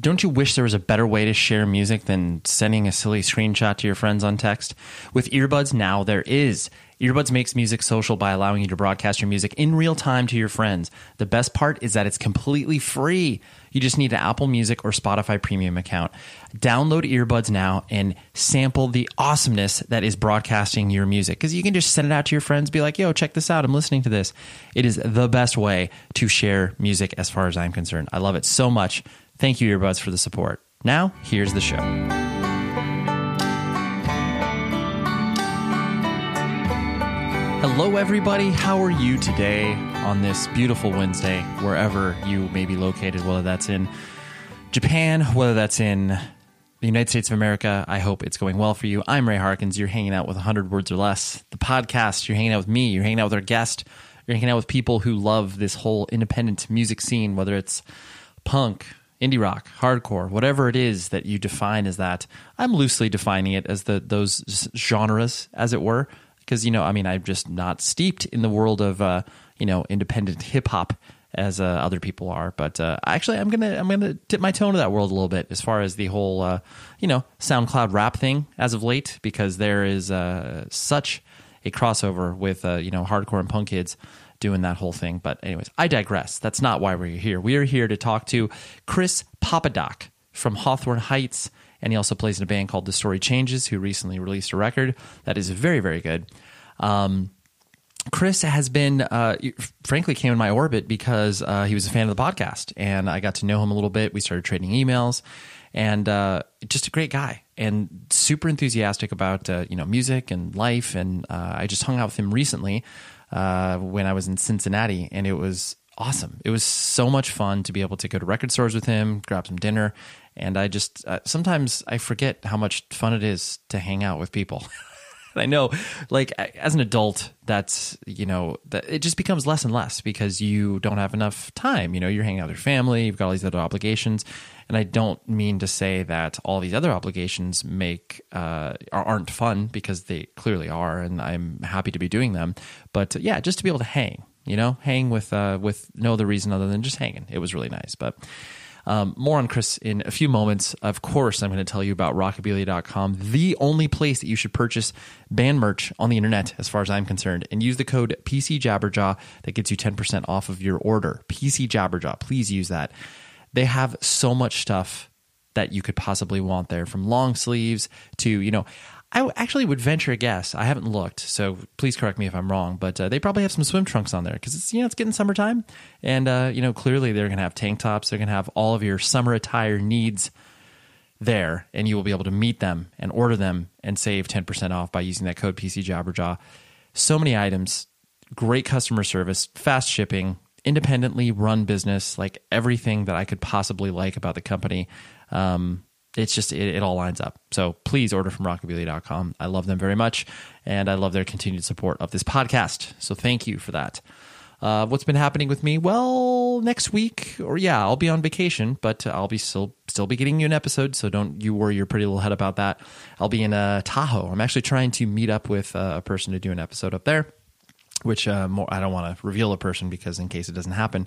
Don't you wish there was a better way to share music than sending a silly screenshot to your friends on text? With earbuds now there is. Earbuds makes music social by allowing you to broadcast your music in real time to your friends. The best part is that it's completely free. You just need an Apple Music or Spotify premium account. Download earbuds now and sample the awesomeness that is broadcasting your music because you can just send it out to your friends, be like, yo, check this out. I'm listening to this. It is the best way to share music as far as I'm concerned. I love it so much. Thank you, Earbuds, for the support. Now, here's the show. Hello, everybody. How are you today on this beautiful Wednesday, wherever you may be located, whether that's in Japan, whether that's in the United States of America? I hope it's going well for you. I'm Ray Harkins. You're hanging out with 100 Words or Less, the podcast. You're hanging out with me. You're hanging out with our guest. You're hanging out with people who love this whole independent music scene, whether it's punk, indie rock, hardcore, whatever it is that you define as that. I'm loosely defining it as the those genres, as it were, because you know, I mean, I'm just not steeped in the world of uh, you know independent hip hop as uh, other people are. But uh, actually, I'm gonna I'm gonna tip my toe into that world a little bit as far as the whole uh, you know SoundCloud rap thing as of late, because there is uh, such a crossover with uh, you know hardcore and punk kids doing that whole thing. But anyways, I digress. That's not why we're here. We are here to talk to Chris Popadak from Hawthorne Heights, and he also plays in a band called The Story Changes, who recently released a record that is very, very good. Um, Chris has been, uh, frankly, came in my orbit because uh, he was a fan of the podcast, and I got to know him a little bit. We started trading emails, and uh, just a great guy and super enthusiastic about uh, you know music and life. And uh, I just hung out with him recently uh, when I was in Cincinnati, and it was awesome. It was so much fun to be able to go to record stores with him, grab some dinner, and I just uh, sometimes I forget how much fun it is to hang out with people. I know, like as an adult, that's you know that it just becomes less and less because you don't have enough time. You know, you're hanging out with your family, you've got all these other obligations, and I don't mean to say that all these other obligations make uh, aren't fun because they clearly are, and I'm happy to be doing them. But uh, yeah, just to be able to hang, you know, hang with uh, with no other reason other than just hanging. It was really nice, but. Um, more on Chris in a few moments. Of course, I'm going to tell you about rockabilia.com, the only place that you should purchase band merch on the internet, as far as I'm concerned, and use the code PCJabberjaw that gets you 10% off of your order. PCJabberjaw, please use that. They have so much stuff that you could possibly want there from long sleeves to, you know, I actually would venture a guess. I haven't looked, so please correct me if I'm wrong. But uh, they probably have some swim trunks on there because it's you know it's getting summertime, and uh, you know clearly they're going to have tank tops. They're going to have all of your summer attire needs there, and you will be able to meet them and order them and save ten percent off by using that code PC Jabberjaw. So many items, great customer service, fast shipping, independently run business, like everything that I could possibly like about the company. Um, it's just it, it, all lines up. So please order from rockabilia.com. I love them very much and I love their continued support of this podcast. So thank you for that. Uh, what's been happening with me? Well, next week, or yeah, I'll be on vacation, but I'll be still still be getting you an episode. So don't you worry your pretty little head about that. I'll be in uh, Tahoe. I'm actually trying to meet up with uh, a person to do an episode up there which uh, more, I don't want to reveal a person because in case it doesn't happen.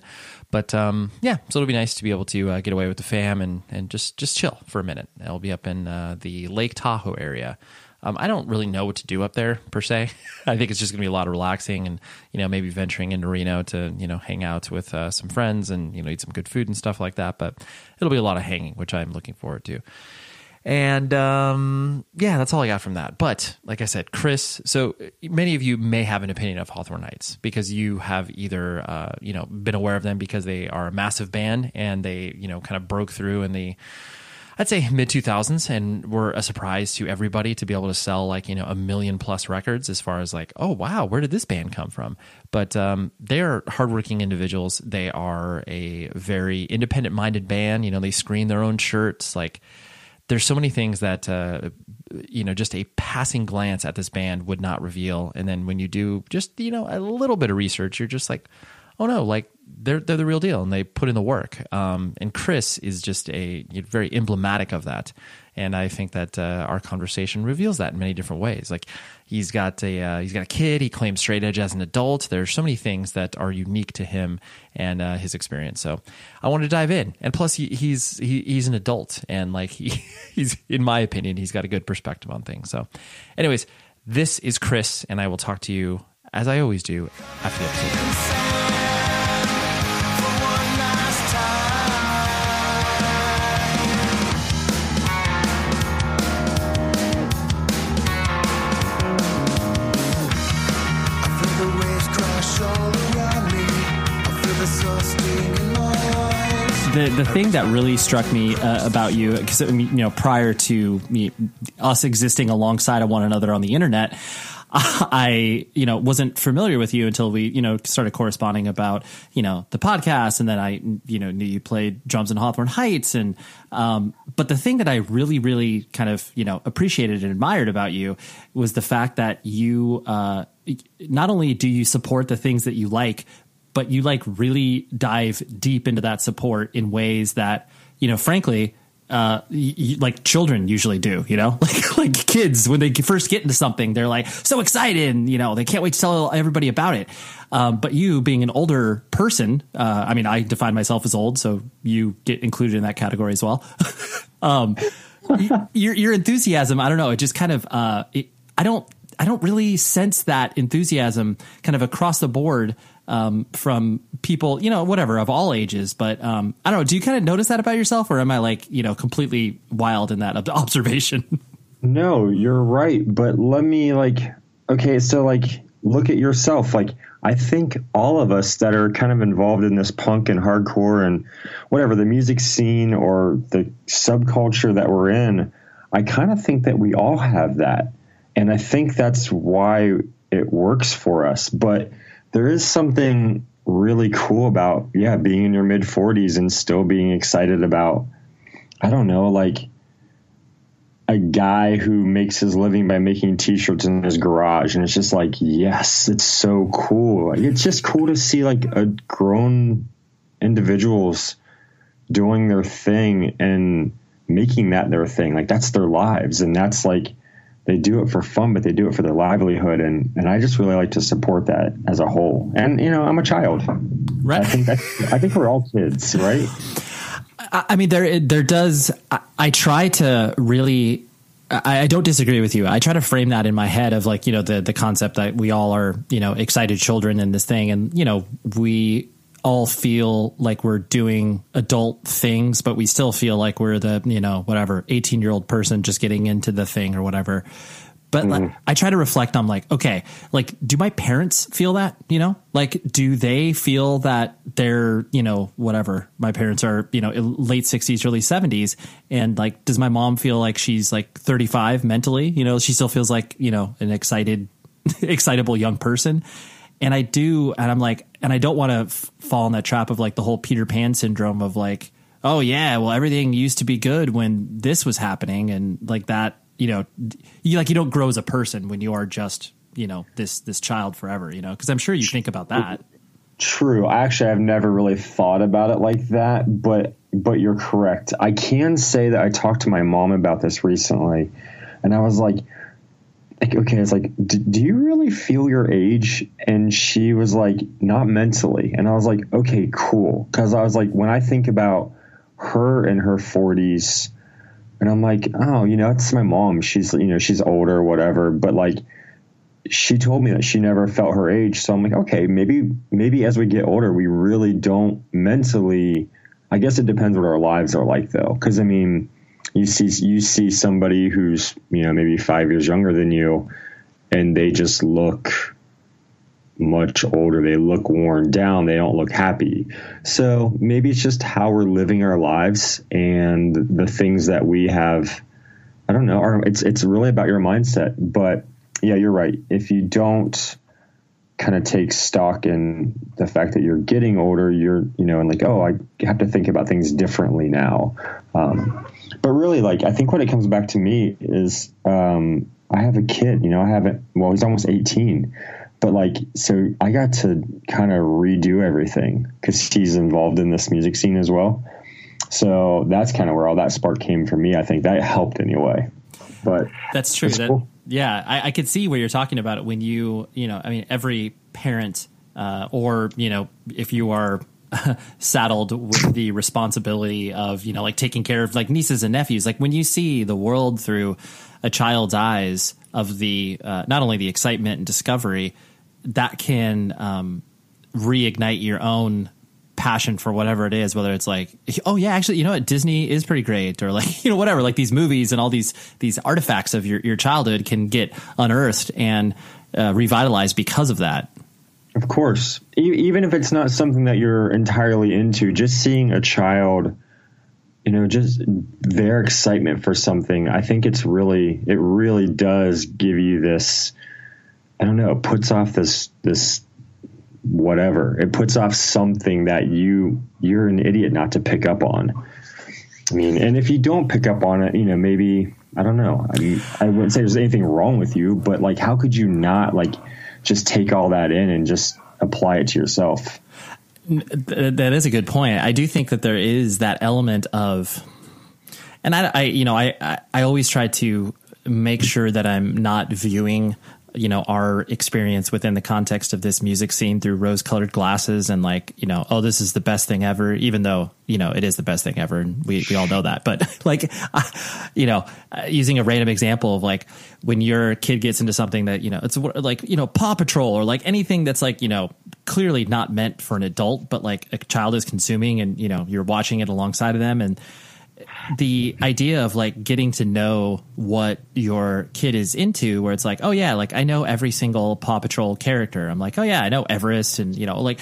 But um, yeah, so it'll be nice to be able to uh, get away with the fam and, and just just chill for a minute. I'll be up in uh, the Lake Tahoe area. Um, I don't really know what to do up there per se. I think it's just going to be a lot of relaxing and you know maybe venturing into Reno to you know hang out with uh, some friends and you know eat some good food and stuff like that. But it'll be a lot of hanging, which I'm looking forward to. And um, yeah, that's all I got from that. But like I said, Chris, so many of you may have an opinion of Hawthorne Heights because you have either uh, you know been aware of them because they are a massive band and they you know kind of broke through in the I'd say mid 2000s and were a surprise to everybody to be able to sell like, you know, a million plus records as far as like, oh, wow, where did this band come from? But um, they are hardworking individuals. They are a very independent minded band. You know, they screen their own shirts. Like, there's so many things that uh, you know just a passing glance at this band would not reveal. And then when you do just you know a little bit of research you're just like oh no, like they're they're the real deal and they put in the work. Um, and Chris is just a very emblematic of that. And I think that uh, our conversation reveals that in many different ways. Like he's got a uh, he's got a kid. He claims straight edge as an adult. There's so many things that are unique to him and uh, his experience. So I want to dive in. And plus, he, he's he, he's an adult, and like he he's in my opinion, he's got a good perspective on things. So, anyways, this is Chris, and I will talk to you as I always do after the episode. The thing that really struck me uh, about you, because you know, prior to me, us existing alongside of one another on the internet. I, you know, wasn't familiar with you until we, you know, started corresponding about, you know, the podcast. And then I, you know, knew you played drums in Hawthorne Heights. And, um, but the thing that I really, really kind of, you know, appreciated and admired about you was the fact that you, uh, not only do you support the things that you like, but you like really dive deep into that support in ways that you know frankly uh, like children usually do, you know, like like kids when they first get into something, they're like so excited, and you know they can't wait to tell everybody about it. Um, but you, being an older person, uh, I mean, I define myself as old, so you get included in that category as well. um, your your enthusiasm, I don't know, it just kind of uh, it, I don't I don't really sense that enthusiasm kind of across the board um, from people, you know, whatever of all ages. But um, I don't know. Do you kind of notice that about yourself, or am I like, you know, completely wild in that observation? No, you're right. But let me like, okay, so like, look at yourself. Like, I think all of us that are kind of involved in this punk and hardcore and whatever the music scene or the subculture that we're in, I kind of think that we all have that. And I think that's why it works for us. But there is something really cool about yeah being in your mid 40s and still being excited about i don't know like a guy who makes his living by making t-shirts in his garage. And it's just like yes it's so cool. It's just cool to see like a grown individuals doing their thing and making that their thing. Like that's their lives. And that's like they do it for fun, but they do it for their livelihood, and and I just really like to support that as a whole. And you know, I'm a child. Right. I think I think we're all kids, right? I mean, there there does. I, I try to really. I, I don't disagree with you. I try to frame that in my head of like you know the the concept that we all are you know excited children in this thing, and you know we all feel like we're doing adult things, but we still feel like we're the, you know, whatever, 18 year old person just getting into the thing or whatever. But mm-hmm. like, I try to reflect on like, okay, like, do my parents feel that, you know, like, do they feel that they're, you know, whatever, my parents are, you know, late sixties, early seventies. And like, does my mom feel like she's like 35 mentally, you know, she still feels like, you know, an excited, excitable young person and I do, and I'm like, and I don't want to f- fall in that trap of like the whole Peter Pan syndrome of like, oh yeah, well everything used to be good when this was happening, and like that, you know, you like you don't grow as a person when you are just you know this this child forever, you know, because I'm sure you think about that. True. Actually, I've never really thought about it like that, but but you're correct. I can say that I talked to my mom about this recently, and I was like like, okay, it's like, do you really feel your age? And she was like, not mentally. And I was like, okay, cool. Cause I was like, when I think about her in her 40s, and I'm like, oh, you know, it's my mom. She's, you know, she's older, whatever. But like, she told me that she never felt her age. So I'm like, okay, maybe, maybe as we get older, we really don't mentally. I guess it depends what our lives are like, though. Cause I mean, you see you see somebody who's you know maybe five years younger than you, and they just look much older. They look worn down. They don't look happy. So maybe it's just how we're living our lives and the things that we have. I don't know. It's it's really about your mindset. But yeah, you're right. If you don't kind of take stock in the fact that you're getting older, you're you know, and like, oh, I have to think about things differently now. Um, but really, like, I think what it comes back to me is um, I have a kid. You know, I haven't. Well, he's almost 18, but like, so I got to kind of redo everything because he's involved in this music scene as well. So that's kind of where all that spark came for me. I think that helped anyway. But that's true. That, cool. Yeah, I, I could see where you're talking about it when you, you know, I mean, every parent, uh, or you know, if you are saddled with the responsibility of you know like taking care of like nieces and nephews. Like when you see the world through a child's eyes of the uh, not only the excitement and discovery that can um, reignite your own passion for whatever it is whether it's like oh yeah actually you know what? Disney is pretty great or like you know whatever. Like these movies and all these these artifacts of your, your childhood can get unearthed and uh, revitalized because of that of course e- even if it's not something that you're entirely into just seeing a child you know just their excitement for something i think it's really it really does give you this i don't know it puts off this this whatever. It puts off something that you you're an idiot not to pick up on. I mean, and if you don't pick up on it, you know, maybe I don't know. I mean, I wouldn't say there's anything wrong with you, but like, how could you not like just take all that in and just apply it to yourself? That is a good point. I do think that there is that element of, and I, I you know, I, I, I always try to make sure that I'm not viewing you know our experience within the context of this music scene through rose colored glasses and like you know oh this is the best thing ever even though you know it is the best thing ever and we, we all know that. But like you know uh, using a random example of like when your kid gets into something that you know it's like you know paw patrol or like anything that's like you know clearly not meant for an adult but like a child is consuming and you know you're watching it alongside of them and the idea of like getting to know what your kid is into where it's like oh yeah like i know every single paw patrol character. I'm like oh yeah i know everest and you know like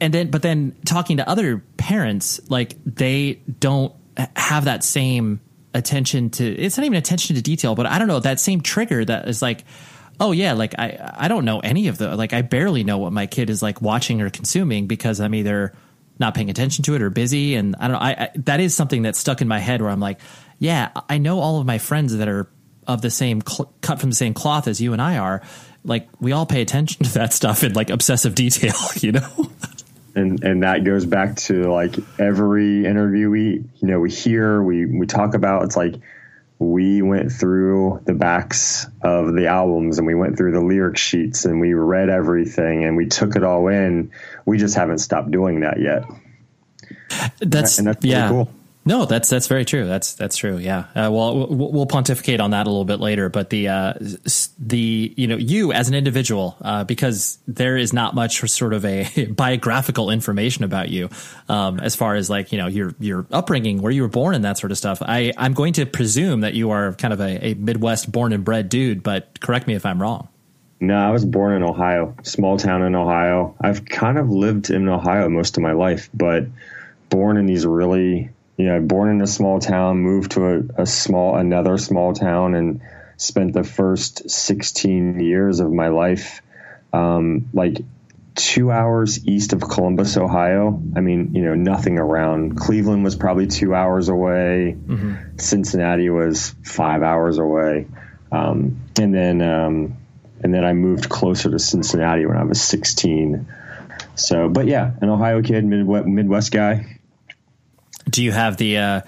and then but then talking to other parents like they don't have that same attention to it's not even attention to detail but i don't know that same trigger that is like oh yeah like i i don't know any of the like i barely know what my kid is like watching or consuming because i'm either not paying attention to it or busy. And I don't know. I, I, that is something that's stuck in my head where I'm like, yeah, I know all of my friends that are of the same cl- cut from the same cloth as you and I are. Like we all pay attention to that stuff in like obsessive detail, you know. and and that goes back to like every interview we you know we hear we we talk about. It's like we went through the backs of the albums and we went through the lyric sheets and we read everything and we took it all in. We just haven't stopped doing that yet. That's, and that's yeah. Cool. No, that's that's very true. That's that's true. Yeah. Uh, well, we'll pontificate on that a little bit later. But the uh, the you know you as an individual, uh, because there is not much sort of a biographical information about you, um, as far as like you know your your upbringing, where you were born, and that sort of stuff. I I'm going to presume that you are kind of a, a Midwest born and bred dude. But correct me if I'm wrong. No, I was born in Ohio, small town in Ohio. I've kind of lived in Ohio most of my life, but born in these really you know, born in a small town, moved to a, a small, another small town, and spent the first 16 years of my life, um, like two hours east of Columbus, Ohio. I mean, you know, nothing around. Cleveland was probably two hours away. Mm-hmm. Cincinnati was five hours away. Um, and then, um, and then I moved closer to Cincinnati when I was 16. So, but yeah, an Ohio kid, Midwest, Midwest guy, do you have the uh,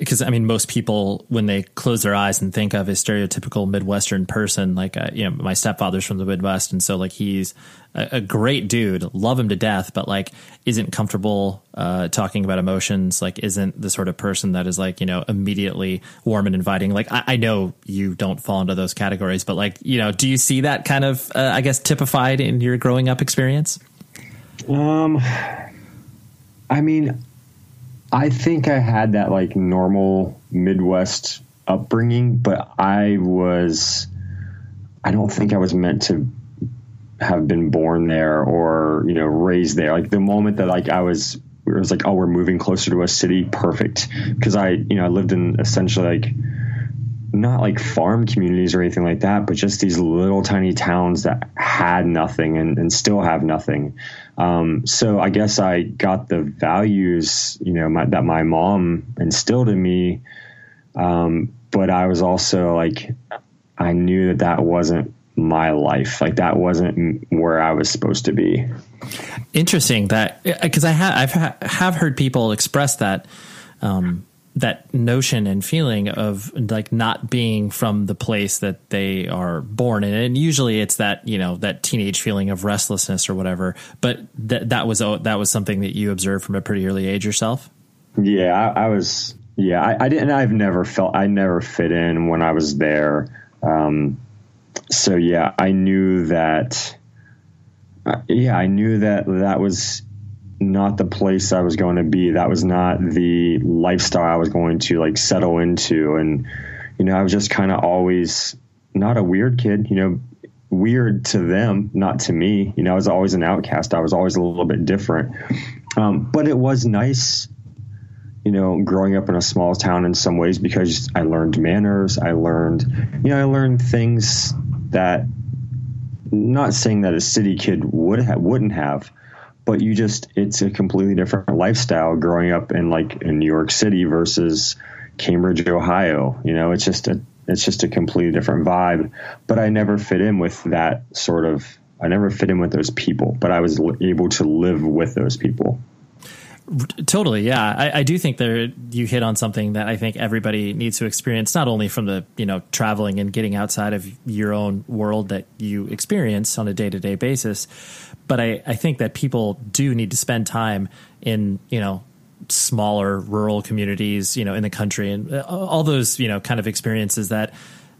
because I mean, most people when they close their eyes and think of a stereotypical Midwestern person, like uh, you know, my stepfather's from the Midwest, and so like he's a, a great dude, love him to death, but like isn't comfortable uh, talking about emotions, like isn't the sort of person that is like you know immediately warm and inviting. Like I, I know you don't fall into those categories, but like you know, do you see that kind of uh, I guess typified in your growing up experience? Um, I mean, I think I had that like normal Midwest upbringing, but I was, I don't think I was meant to have been born there or, you know, raised there. Like the moment that like I was, it was like, oh, we're moving closer to a city, perfect. Cause I, you know, I lived in essentially like, not like farm communities or anything like that, but just these little tiny towns that had nothing and, and still have nothing. Um, so I guess I got the values, you know, my, that my mom instilled in me. Um, but I was also like, I knew that that wasn't my life. Like that wasn't where I was supposed to be. Interesting that because I have I've ha- have heard people express that um, that notion and feeling of like not being from the place that they are born in, and usually it's that you know that teenage feeling of restlessness or whatever. But that that was oh, that was something that you observed from a pretty early age yourself. Yeah, I, I was. Yeah, I, I, didn't. I've never felt. I never fit in when I was there. Um, so yeah, I knew that. Uh, yeah, I knew that that was not the place I was going to be. That was not the lifestyle I was going to like settle into. And you know, I was just kind of always not a weird kid. You know, weird to them, not to me. You know, I was always an outcast. I was always a little bit different. Um, but it was nice you know, growing up in a small town in some ways because I learned manners. I learned, you know, I learned things that not saying that a city kid would have, wouldn't have, but you just it's a completely different lifestyle growing up in like in New York City versus Cambridge, Ohio. You know, it's just a it's just a completely different vibe. But I never fit in with that sort of. I never fit in with those people, but I was able to live with those people. Totally, yeah. I, I, do think there you hit on something that I think everybody needs to experience, not only from the you know traveling and getting outside of your own world that you experience on a day to day basis, but I, I think that people do need to spend time in you know smaller rural communities, you know, in the country, and uh, all those you know kind of experiences that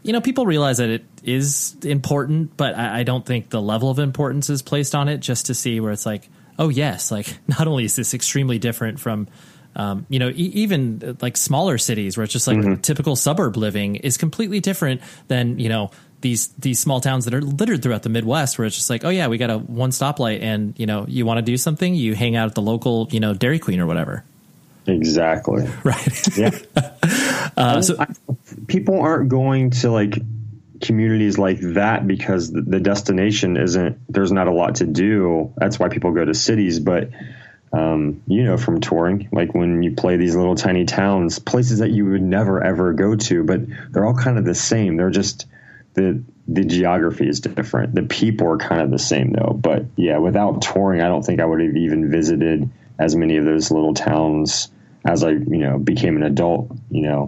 you know people realize that it is important, but I, I don't think the level of importance is placed on it just to see where it's like oh yes, like not only is this extremely different from um, you know, e- even uh, like smaller cities where it's just like mm-hmm. typical suburb living is completely different than you know these these small towns that are littered throughout the Midwest, where it's just like, oh yeah, we got a one stoplight, and you know, you want to do something, you hang out at the local, you know, Dairy Queen or whatever. Exactly. Right. yeah. uh, so I, people aren't going to like communities like that because the, destination isn't there's not a lot to do that's why people go to cities but um, you know from touring like when you play these little tiny towns places that you would never ever go to but they're all kind of the same they're just the the geography is different the people are kind of the same though but yeah without touring i don't think i would have even visited as many of those little towns as I, you know, became an adult, you know.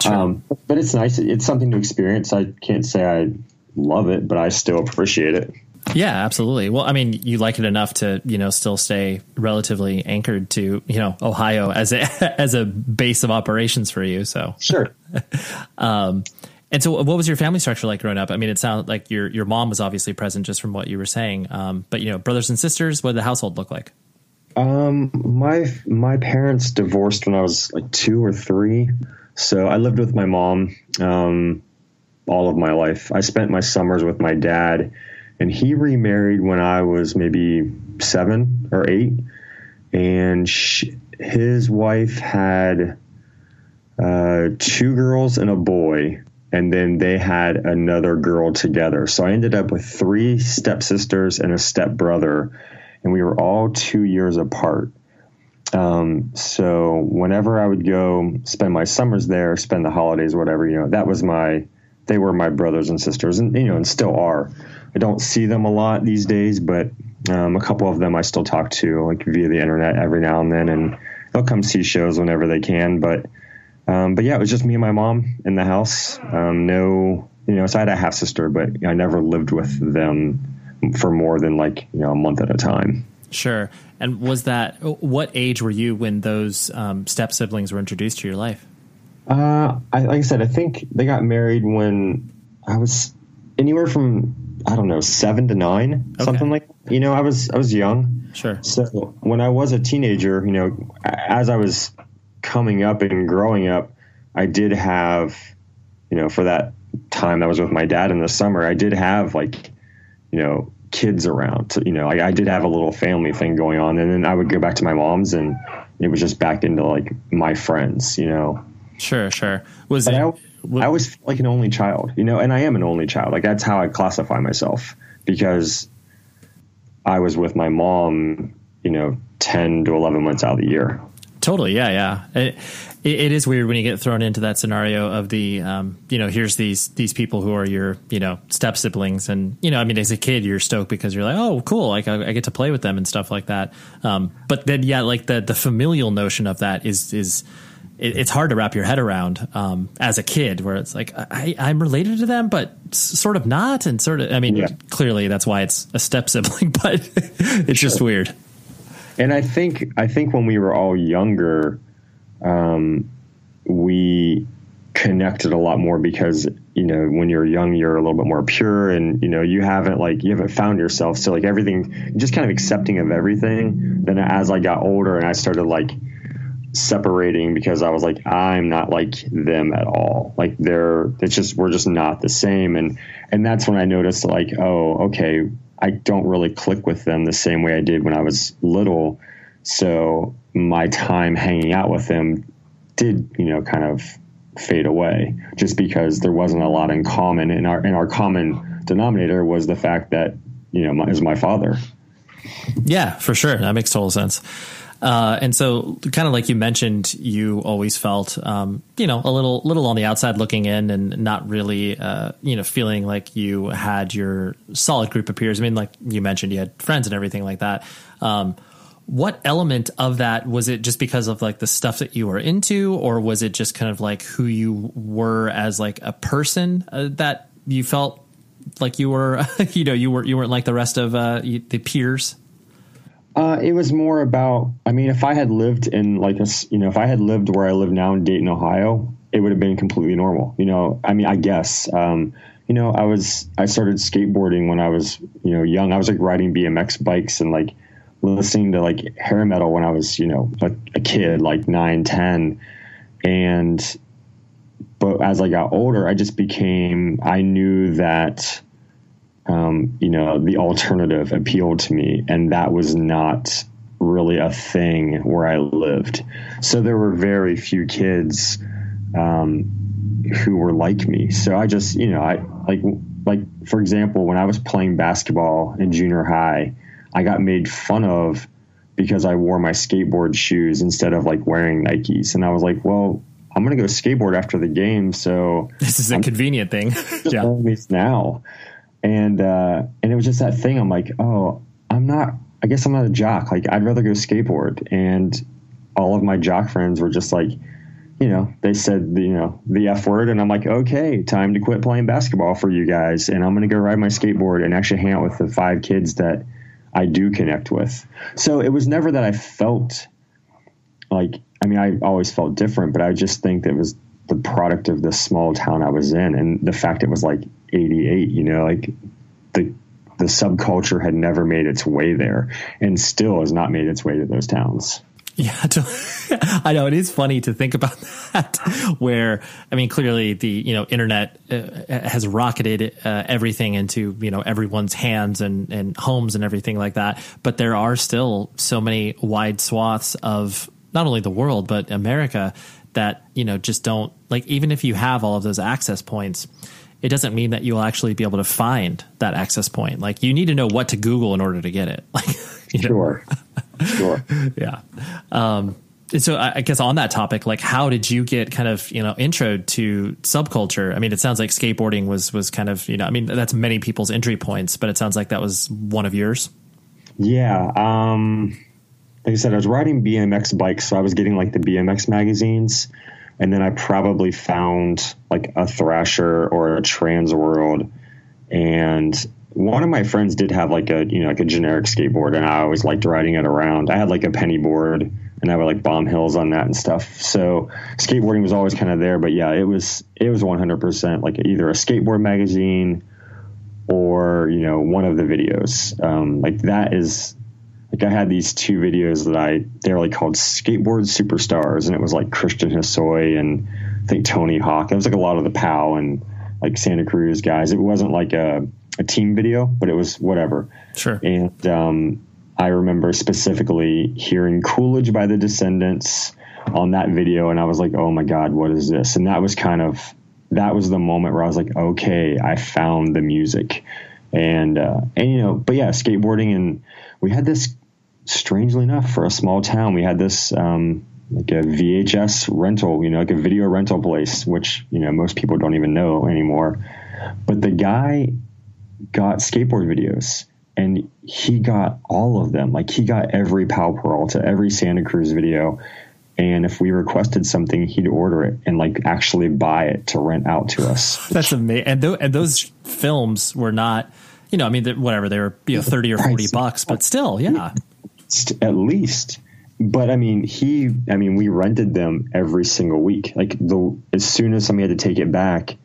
Sure. Um, but it's nice. It's something to experience. I can't say I love it, but I still appreciate it. Yeah, absolutely. Well, I mean, you like it enough to, you know, still stay relatively anchored to, you know, Ohio as a as a base of operations for you. So sure. um, and so, what was your family structure like growing up? I mean, it sounded like your your mom was obviously present just from what you were saying. Um, but you know, brothers and sisters, what did the household look like? Um, my my parents divorced when I was like two or three, so I lived with my mom um, all of my life. I spent my summers with my dad, and he remarried when I was maybe seven or eight, and she, his wife had uh, two girls and a boy, and then they had another girl together. So I ended up with three stepsisters and a stepbrother and we were all two years apart. Um, so whenever I would go spend my summers there, spend the holidays, whatever, you know, that was my, they were my brothers and sisters and, you know, and still are. I don't see them a lot these days, but, um, a couple of them I still talk to like via the internet every now and then, and they'll come see shows whenever they can. But, um, but yeah, it was just me and my mom in the house. Um, no, you know, so I had a half sister, but I never lived with them for more than like you know a month at a time. Sure. And was that what age were you when those um, step siblings were introduced to your life? Uh, I, like I said, I think they got married when I was anywhere from I don't know seven to nine, okay. something like. That. You know, I was I was young. Sure. So when I was a teenager, you know, as I was coming up and growing up, I did have, you know, for that time I was with my dad in the summer, I did have like you know, kids around. you know, I, I did have a little family thing going on, and then I would go back to my mom's, and it was just back into like my friends. You know. Sure, sure. Was but it? I, I was like an only child, you know, and I am an only child. Like that's how I classify myself because I was with my mom, you know, ten to eleven months out of the year. Totally. Yeah. Yeah. It, it is weird when you get thrown into that scenario of the, um, you know, here's these, these people who are your, you know, step siblings. And, you know, I mean, as a kid, you're stoked because you're like, oh, cool. Like I, I get to play with them and stuff like that. Um, but then, yeah, like the, the familial notion of that is, is, it, it's hard to wrap your head around um, as a kid, where it's like I, I'm related to them, but sort of not, and sort of. I mean, yeah. clearly that's why it's a step sibling, but it's sure. just weird. And I think I think when we were all younger, um, we connected a lot more because you know when you're young you're a little bit more pure and you know you haven't like you haven't found yourself so like everything just kind of accepting of everything then as i got older and i started like separating because I was like, I'm not like them at all. Like they're, it's just, we're just not the same. And, and that's when I noticed like, oh, okay, I don't really click with them the same way I did when I was little. So my time hanging out with them did, you know, kind of fade away just because there wasn't a lot in common. And our, and our common denominator was the fact that, you know, my, is my father. Yeah, for sure. That makes total sense. Uh, and so, kind of like you mentioned, you always felt, um, you know, a little, little on the outside looking in, and not really, uh, you know, feeling like you had your solid group of peers. I mean, like you mentioned, you had friends and everything like that. Um, what element of that was it just because of like the stuff that you were into, or was it just kind of like who you were as like a person uh, that you felt like you were, you know, you were you weren't like the rest of uh, the peers? Uh, it was more about. I mean, if I had lived in like a, you know, if I had lived where I live now in Dayton, Ohio, it would have been completely normal. You know, I mean, I guess. Um, you know, I was I started skateboarding when I was you know young. I was like riding BMX bikes and like listening to like hair metal when I was you know a, a kid, like nine, ten, and but as I got older, I just became. I knew that um, you know, the alternative appealed to me, and that was not really a thing where I lived. So there were very few kids um, who were like me. So I just, you know, I like, like for example, when I was playing basketball in junior high, I got made fun of because I wore my skateboard shoes instead of like wearing Nikes, and I was like, well. I'm gonna go skateboard after the game, so this is a I'm convenient thing. yeah, now and uh, and it was just that thing. I'm like, oh, I'm not. I guess I'm not a jock. Like I'd rather go skateboard. And all of my jock friends were just like, you know, they said the, you know the f word, and I'm like, okay, time to quit playing basketball for you guys, and I'm gonna go ride my skateboard and actually hang out with the five kids that I do connect with. So it was never that I felt like. I mean, I always felt different, but I just think that it was the product of the small town I was in, and the fact it was like 88. You know, like the the subculture had never made its way there, and still has not made its way to those towns. Yeah, I know it is funny to think about that. Where I mean, clearly the you know internet uh, has rocketed uh, everything into you know everyone's hands and and homes and everything like that. But there are still so many wide swaths of not only the world but America that you know just don't like even if you have all of those access points it doesn't mean that you'll actually be able to find that access point. Like you need to know what to google in order to get it. Like sure. Sure. Yeah. Um so I guess on that topic, like how did you get kind of you know intro to subculture? I mean, it sounds like skateboarding was was kind of you know I mean that's many people's entry points, but it sounds like that was one of yours. Yeah, um, like I said, I was riding BMX bikes, so I was getting like the BMX magazines, and then I probably found like a Thrasher or a Transworld, and one of my friends did have like a you know like a generic skateboard, and I always liked riding it around. I had like a penny board, and I would like bomb hills on that and stuff. So skateboarding was always kind of there, but yeah, it was it was 100% like either a skateboard magazine or you know one of the videos. Um, like that is like I had these two videos that I they were like called skateboard superstars, and it was like Christian Hosoi and I think Tony Hawk. It was like a lot of the POW and like Santa Cruz guys. It wasn't like a, a team video, but it was whatever. Sure. And um, I remember specifically hearing Coolidge by the Descendents on that video, and I was like, oh my god, what is this? And that was kind of that was the moment where I was like, okay, I found the music. And uh, and you know, but yeah, skateboarding and we had this strangely enough, for a small town, we had this um, like a VHS rental, you know, like a video rental place, which you know most people don't even know anymore. But the guy got skateboard videos, and he got all of them. Like he got every Powell Peralta, every Santa Cruz video. And if we requested something, he'd order it and like actually buy it to rent out to us. That's amazing. And, th- and those films were not, you know, I mean, whatever they were, you know, thirty or forty bucks, but still, yeah, at least. But I mean, he, I mean, we rented them every single week. Like the as soon as somebody had to take it back,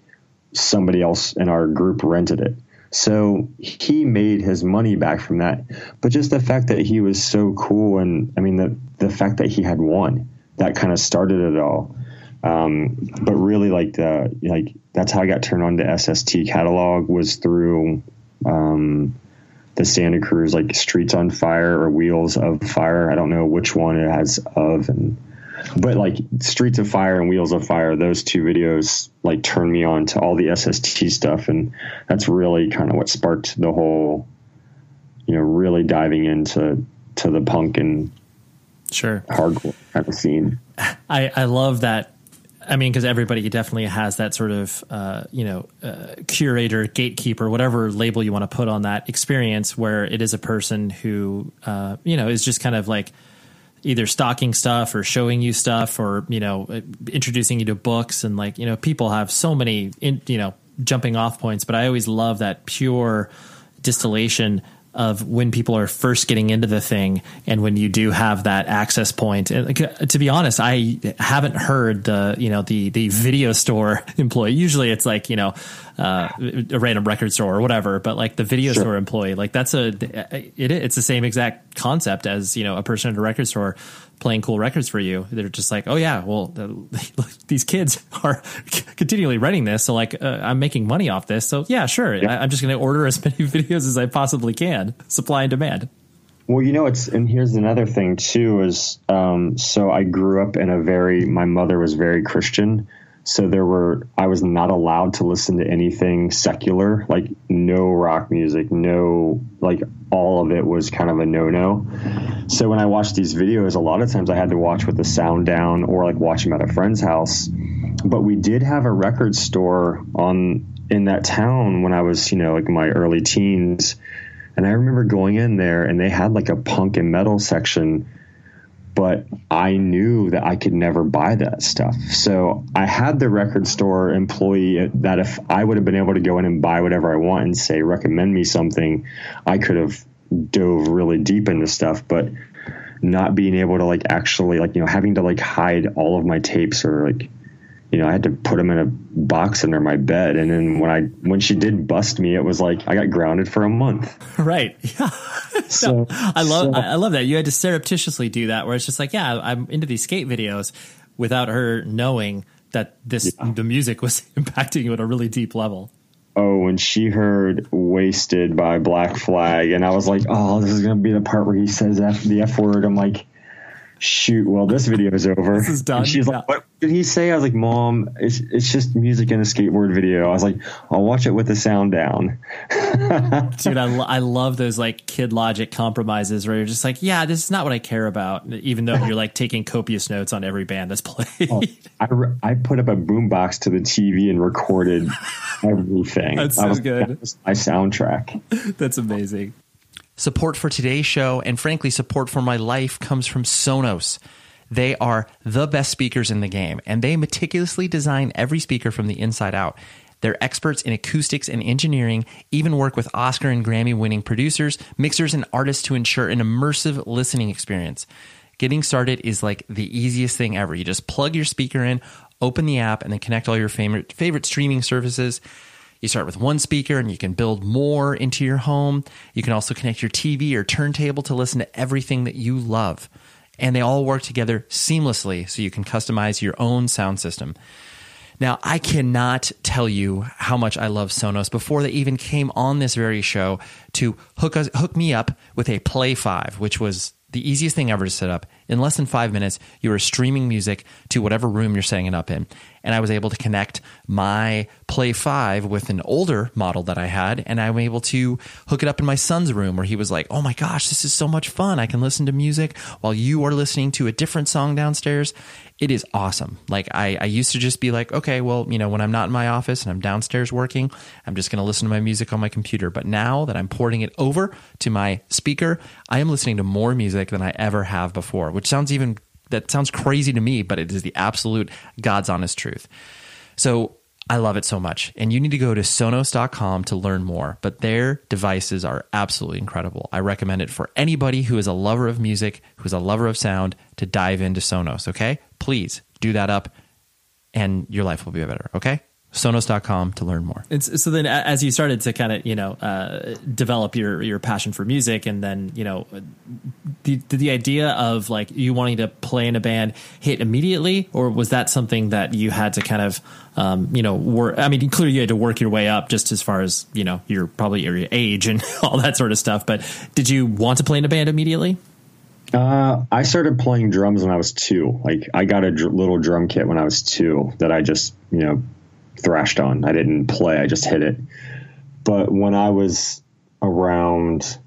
somebody else in our group rented it. So he made his money back from that. But just the fact that he was so cool, and I mean the the fact that he had won, that kind of started it all. Um, but really, like the like that's how I got turned on to SST catalog was through um, the Santa Cruz like Streets on Fire or Wheels of Fire. I don't know which one it has of and but like Streets of Fire and Wheels of Fire, those two videos like turned me on to all the SST stuff, and that's really kind of what sparked the whole, you know, really diving into to the punk and sure hardcore kind of scene. I I love that. I mean, because everybody definitely has that sort of, uh, you know, uh, curator, gatekeeper, whatever label you want to put on that experience, where it is a person who, uh, you know, is just kind of like either stocking stuff or showing you stuff or you know introducing you to books and like you know people have so many in, you know jumping off points but i always love that pure distillation of when people are first getting into the thing and when you do have that access point. And to be honest, I haven't heard the, you know, the, the video store employee. Usually it's like, you know, uh, a random record store or whatever, but like the video sure. store employee, like that's a, it, it's the same exact concept as, you know, a person at a record store playing cool records for you. They're just like, oh yeah, well, these kids are continually renting this, so like uh, I'm making money off this. So yeah, sure, yeah. I, am just going to order as many videos as I possibly can. Supply and demand. Well, you know, it's and here's another thing too is um, so I grew up in a very my mother was very Christian, so there were I was not allowed to listen to anything secular, like no rock music, no like all of it was kind of a no no. So when I watched these videos, a lot of times I had to watch with the sound down or like watch them at a friend's house. But we did have a record store on in that town when I was, you know, like my early teens. And I remember going in there and they had like a punk and metal section but I knew that I could never buy that stuff. So I had the record store employee that if I would have been able to go in and buy whatever I want and say, recommend me something, I could have dove really deep into stuff. But not being able to like actually like, you know, having to like hide all of my tapes or like, you know, I had to put them in a box under my bed. And then when I, when she did bust me, it was like, I got grounded for a month. Right. Yeah. so, no, I love, so, I love that. You had to surreptitiously do that where it's just like, yeah, I'm into these skate videos without her knowing that this, yeah. the music was impacting you at a really deep level. Oh, when she heard "Wasted" by Black Flag, and I was like, "Oh, this is gonna be the part where he says F, the F word." I'm like, shoot, well, this video is over. this is done. And she's yeah. like, what did he say? I was like, mom, it's, it's just music and a skateboard video. I was like, I'll watch it with the sound down. Dude, I, lo- I love those like kid logic compromises where you're just like, yeah, this is not what I care about. Even though you're like taking copious notes on every band that's played. Oh, I, re- I put up a boombox to the TV and recorded everything. That's so was, good. That was my soundtrack. That's amazing. Support for today's show and frankly, support for my life comes from Sonos. They are the best speakers in the game and they meticulously design every speaker from the inside out. They're experts in acoustics and engineering, even work with Oscar and Grammy winning producers, mixers, and artists to ensure an immersive listening experience. Getting started is like the easiest thing ever. You just plug your speaker in, open the app, and then connect all your favorite, favorite streaming services. You start with one speaker and you can build more into your home. You can also connect your TV or turntable to listen to everything that you love. And they all work together seamlessly so you can customize your own sound system. Now, I cannot tell you how much I love Sonos before they even came on this very show to hook us, hook me up with a Play 5, which was the easiest thing ever to set up. In less than five minutes, you are streaming music to whatever room you're setting it up in. And I was able to connect my Play 5 with an older model that I had, and I'm able to hook it up in my son's room where he was like, oh my gosh, this is so much fun. I can listen to music while you are listening to a different song downstairs it is awesome. Like I, I used to just be like, okay, well, you know, when I'm not in my office and I'm downstairs working, I'm just going to listen to my music on my computer. But now that I'm porting it over to my speaker, I am listening to more music than I ever have before, which sounds even that sounds crazy to me, but it is the absolute God's honest truth. So I love it so much. And you need to go to Sonos.com to learn more, but their devices are absolutely incredible. I recommend it for anybody who is a lover of music, who's a lover of sound, to dive into Sonos, okay? Please do that up and your life will be better, okay? sonos.com to learn more. It's, so then as you started to kind of, you know, uh, develop your, your passion for music and then, you know, the, the idea of like you wanting to play in a band hit immediately, or was that something that you had to kind of, um, you know, work, I mean, clearly you had to work your way up just as far as, you know, your probably your age and all that sort of stuff. But did you want to play in a band immediately? Uh, I started playing drums when I was two. Like I got a dr- little drum kit when I was two that I just, you know, thrashed on. I didn't play, I just hit it. But when I was around,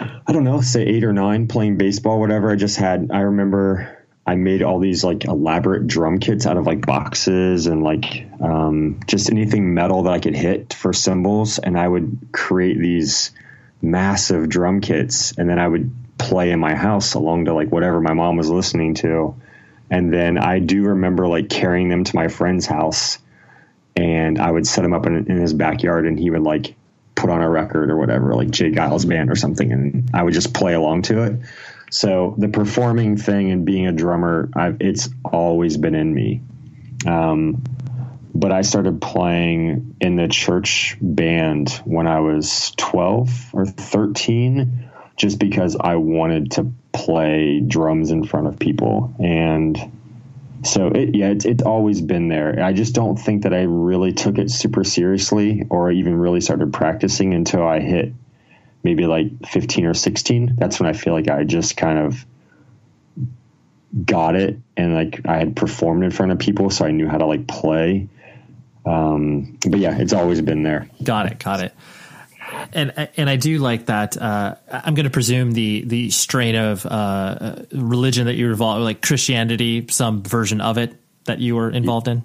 I don't know, say eight or nine, playing baseball, whatever, I just had, I remember I made all these like elaborate drum kits out of like boxes and like um, just anything metal that I could hit for cymbals. And I would create these massive drum kits and then I would play in my house along to like whatever my mom was listening to. And then I do remember like carrying them to my friend's house and I would set him up in, in his backyard, and he would like put on a record or whatever, like J. Geils band or something, and I would just play along to it. So the performing thing and being a drummer, I've, it's always been in me. Um, but I started playing in the church band when I was 12 or 13, just because I wanted to play drums in front of people. And so it, yeah, it's, it's always been there. I just don't think that I really took it super seriously or even really started practicing until I hit maybe like 15 or 16. That's when I feel like I just kind of got it and like I had performed in front of people, so I knew how to like play. Um, but yeah, it's always been there. Got it. Got it and and I do like that. Uh, I'm going to presume the the strain of uh, religion that you're involved, like Christianity, some version of it that you were involved in.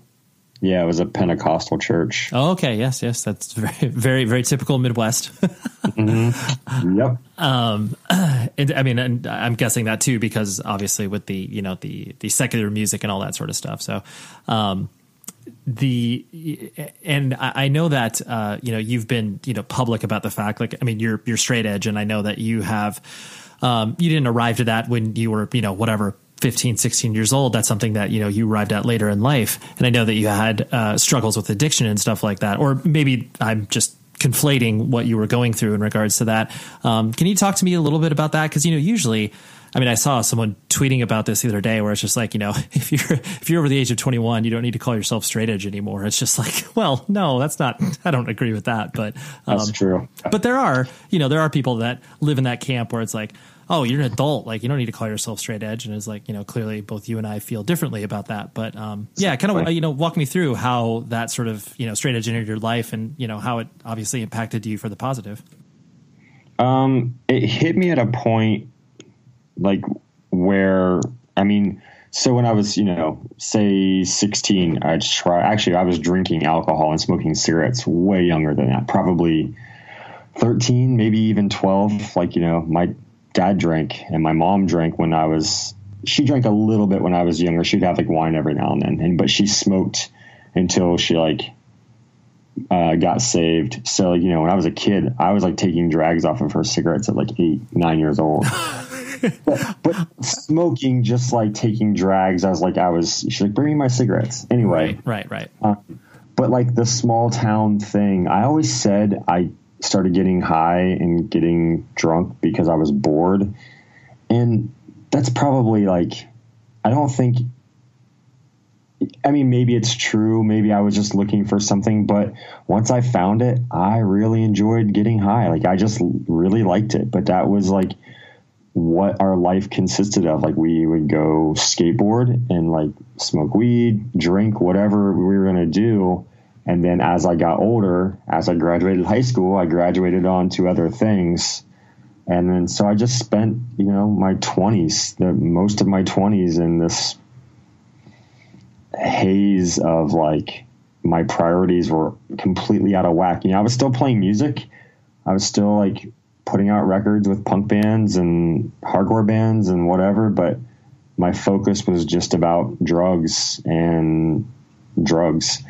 Yeah, it was a Pentecostal church. Oh, okay. Yes, yes, that's very, very, very typical Midwest. mm-hmm. Yep. Um, and I mean, and I'm guessing that too because obviously with the you know the the secular music and all that sort of stuff. So, um, the and I know that uh, you know you've been you know public about the fact like I mean you're you're straight edge and I know that you have um, you didn't arrive to that when you were you know whatever 15 16 years old. That's something that you know you arrived at later in life. And I know that you had uh, struggles with addiction and stuff like that. Or maybe I'm just conflating what you were going through in regards to that. Um, can you talk to me a little bit about that? Because you know usually I mean, I saw someone tweeting about this the other day where it's just like, you know, if you're if you're over the age of 21, you don't need to call yourself straight edge anymore. It's just like, well, no, that's not. I don't agree with that, but um, that's true. But there are, you know, there are people that live in that camp where it's like, oh, you're an adult, like you don't need to call yourself straight edge, and it's like, you know, clearly both you and I feel differently about that. But um, yeah, kind of, you know, walk me through how that sort of, you know, straight edge entered your life, and you know how it obviously impacted you for the positive. Um, it hit me at a point like where I mean, so when I was, you know, say 16, I try actually I was drinking alcohol and smoking cigarettes way younger than that, probably 13, maybe even 12. Like, you know, my dad drank and my mom drank when I was she drank a little bit when I was younger. She'd have like wine every now and then, and but she smoked until she like uh, got saved. So you know, when I was a kid, I was like taking drags off of her cigarettes at like eight, nine years old. but, but, smoking, just like taking drags, I was like, I was, she's like, bring me my cigarettes. Anyway. Right, right. right. Um, but like the small town thing, I always said I started getting high and getting drunk because I was bored. And that's probably like, I don't think, I mean, maybe it's true. Maybe I was just looking for something. But once I found it, I really enjoyed getting high. Like I just really liked it. But that was like, what our life consisted of. Like we would go skateboard and like smoke weed, drink, whatever we were to do. And then as I got older, as I graduated high school, I graduated on to other things. And then so I just spent, you know, my 20s, the most of my 20s in this haze of like my priorities were completely out of whack. You know, I was still playing music. I was still like putting out records with punk bands and hardcore bands and whatever, but my focus was just about drugs and drugs.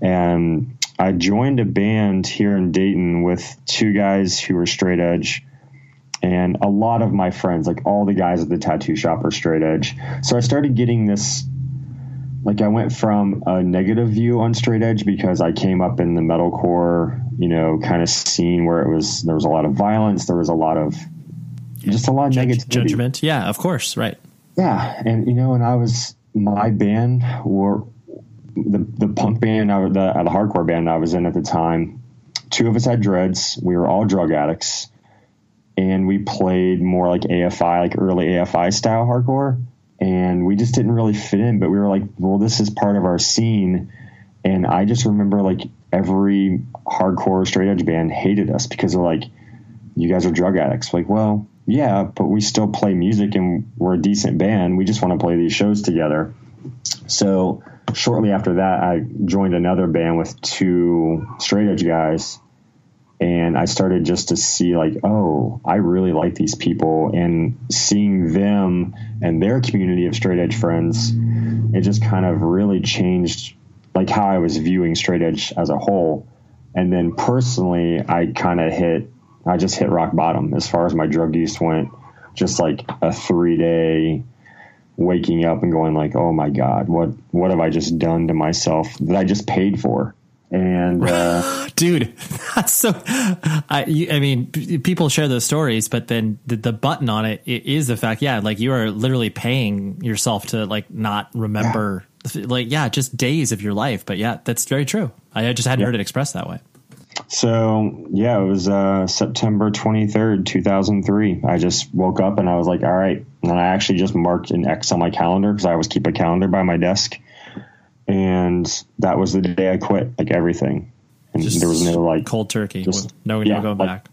And I joined a band here in Dayton with two guys who were straight edge and a lot of my friends, like all the guys at the tattoo shop are straight edge. So I started getting this like I went from a negative view on straight edge because I came up in the metalcore, you know, kind of scene where it was there was a lot of violence, there was a lot of just a lot of Judge, negativity. judgment. Yeah, of course, right. Yeah, and you know, and I was my band were the the punk band, I, the the hardcore band I was in at the time. Two of us had dreads. We were all drug addicts, and we played more like AFI, like early AFI style hardcore and we just didn't really fit in. But we were like, well, this is part of our scene. And I just remember like every hardcore straight edge band hated us because they're like, you guys are drug addicts. Like, well, yeah, but we still play music and we're a decent band. We just want to play these shows together. So shortly after that, I joined another band with two straight edge guys and I started just to see like, oh, I really like these people, and seeing them and their community of straight edge friends, it just kind of really changed like how I was viewing straight edge as a whole. And then personally, I kind of hit, I just hit rock bottom as far as my drug use went. Just like a three day waking up and going like, oh my god, what what have I just done to myself that I just paid for? And uh, dude that's so I, you, I mean p- people share those stories but then the, the button on it, it is the fact yeah like you are literally paying yourself to like not remember yeah. like yeah just days of your life. But yeah that's very true. I just hadn't yeah. heard it expressed that way. So yeah it was uh, september 23rd 2003 i just woke up and i was like all right. And i actually just marked an x on my calendar because i always keep a calendar by my desk and that was the day I quit, like everything. And just there was no like cold turkey, just, no, yeah, no going like, back.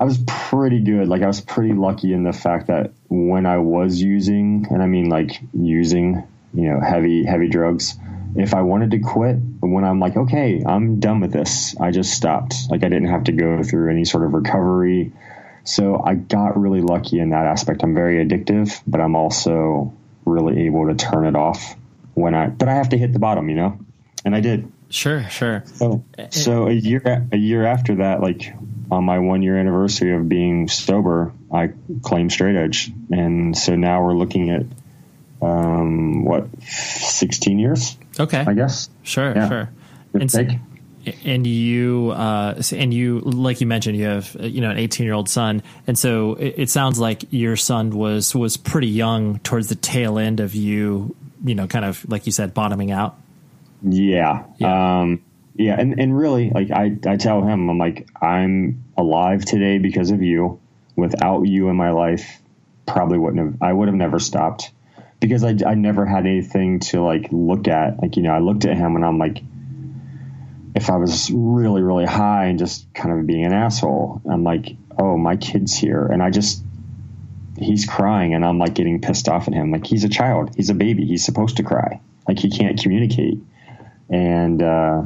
I was pretty good. Like I was pretty lucky in the fact that when I was using, and I mean like using, you know, heavy heavy drugs, if I wanted to quit, when I'm like, okay, I'm done with this, I just stopped. Like I didn't have to go through any sort of recovery. So I got really lucky in that aspect. I'm very addictive, but I'm also really able to turn it off when I, but I have to hit the bottom, you know, and I did. Sure, sure. So, so a year a year after that, like on my one year anniversary of being sober, I claimed straight edge, and so now we're looking at um, what sixteen years? Okay, I guess. Sure, yeah. sure. and so, and you uh, and you like you mentioned you have you know an 18 year old son and so it, it, sounds like your son was was pretty young towards the tail end of you you know, kind of like you said, bottoming out? Yeah. Yeah. Um, yeah. And, and really, like I, I tell him, I'm like, I'm alive today because of you. Without you in my life, probably wouldn't have, I would have never stopped because I, I never had anything to like look at. Like, you know, I looked at him and I'm like, if I was really, really high and just kind of being an asshole, I'm like, oh, my kid's here. And I just, he's crying and I'm like getting pissed off at him. Like he's a child, he's a baby, he's supposed to cry. Like he can't communicate. And uh,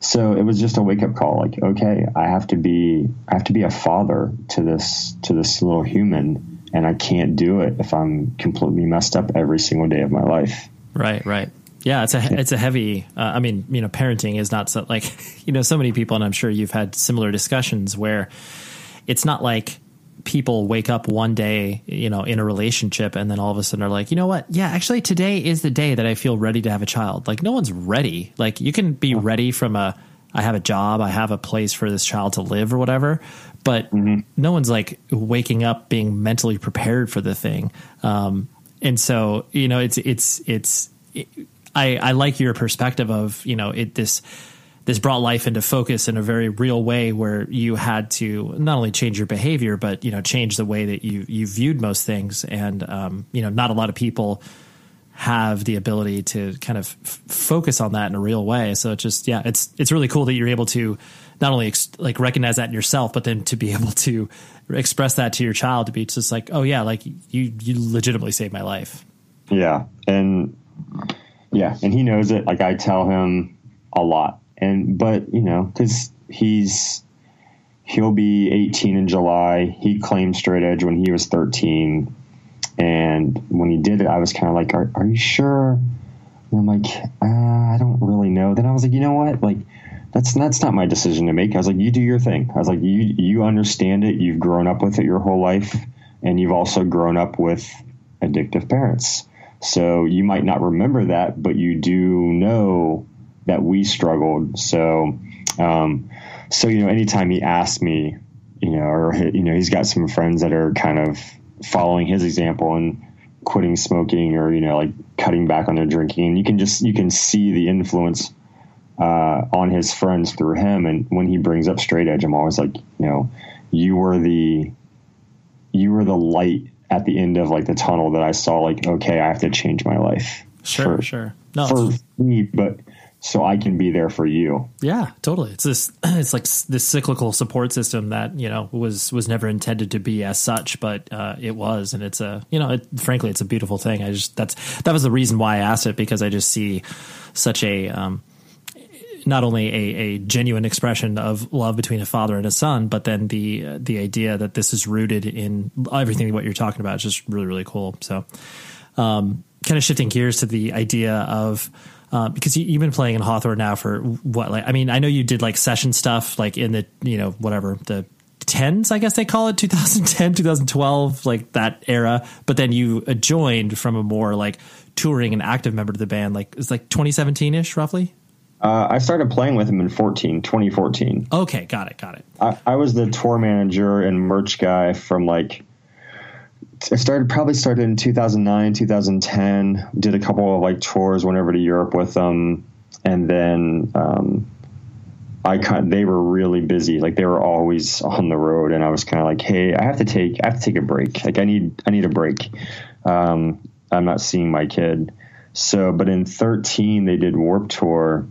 so it was just a wake up call. Like okay, I have to be I have to be a father to this to this little human, and I can't do it if I'm completely messed up every single day of my life. Right, right. Yeah, it's a it's a heavy. Uh, I mean, you know, parenting is not so like you know so many people, and I'm sure you've had similar discussions where it's not like people wake up one day, you know, in a relationship and then all of a sudden are like, you know what? Yeah, actually today is the day that I feel ready to have a child. Like no one's ready. Like you can be ready from a I have a job, I have a place for this child to live or whatever, but mm-hmm. no one's like waking up being mentally prepared for the thing. Um, and so, you know, it's it's it's it, I I like your perspective of, you know, it this this brought life into focus in a very real way where you had to not only change your behavior but you know change the way that you you viewed most things. And um, you know not a lot of people have the ability to kind of f- focus on that in a real way. So it's just yeah it's it's really cool that you're able to not only ex- like recognize that in yourself but then to be able to express that to your child to be just like oh yeah like you you legitimately saved my life. Yeah. And yeah. And he knows it. Like i tell him a lot and but you know because he's he'll be 18 in July. He claimed straight edge when he was 13, and when he did it, I was kind of like, "Are, are you sure?" And I'm like, uh, "I don't really know." Then I was like, "You know what? Like, that's that's not my decision to make." I was like, "You do your thing." I was like, "You you understand it. You've grown up with it your whole life, and you've also grown up with addictive parents." So you might not remember that, but you do know that we struggled. So, um, so you know, anytime he asks me, you know, or you know, he's got some friends that are kind of following his example and quitting smoking or you know, like cutting back on their drinking, and you can just you can see the influence uh, on his friends through him. And when he brings up straight edge, I'm always like, you know, you were the you were the light at the end of like the tunnel that I saw. Like, okay, I have to change my life. Sure, for, sure. No, for me, but so I can be there for you. Yeah, totally. It's this it's like this cyclical support system that, you know, was was never intended to be as such, but uh, it was and it's a, you know, it, frankly it's a beautiful thing. I just that's that was the reason why I asked it because I just see such a um, not only a, a genuine expression of love between a father and a son, but then the uh, the idea that this is rooted in everything what you're talking about is just really really cool. So, um, kind of shifting gears to the idea of uh, because you, have been playing in Hawthorne now for what? Like, I mean, I know you did like session stuff, like in the you know whatever the tens, I guess they call it 2010, 2012, like that era. But then you joined from a more like touring and active member of the band, like it's like 2017 ish, roughly. Uh, I started playing with him in 14, 2014. Okay, got it, got it. I, I was the tour manager and merch guy from like I started probably started in 2009, 2010. Did a couple of like tours, went over to Europe with them, and then um, I kind they were really busy. Like they were always on the road, and I was kind of like, hey, I have to take I have to take a break. Like I need I need a break. Um, I'm not seeing my kid. So, but in 13 they did Warp Tour,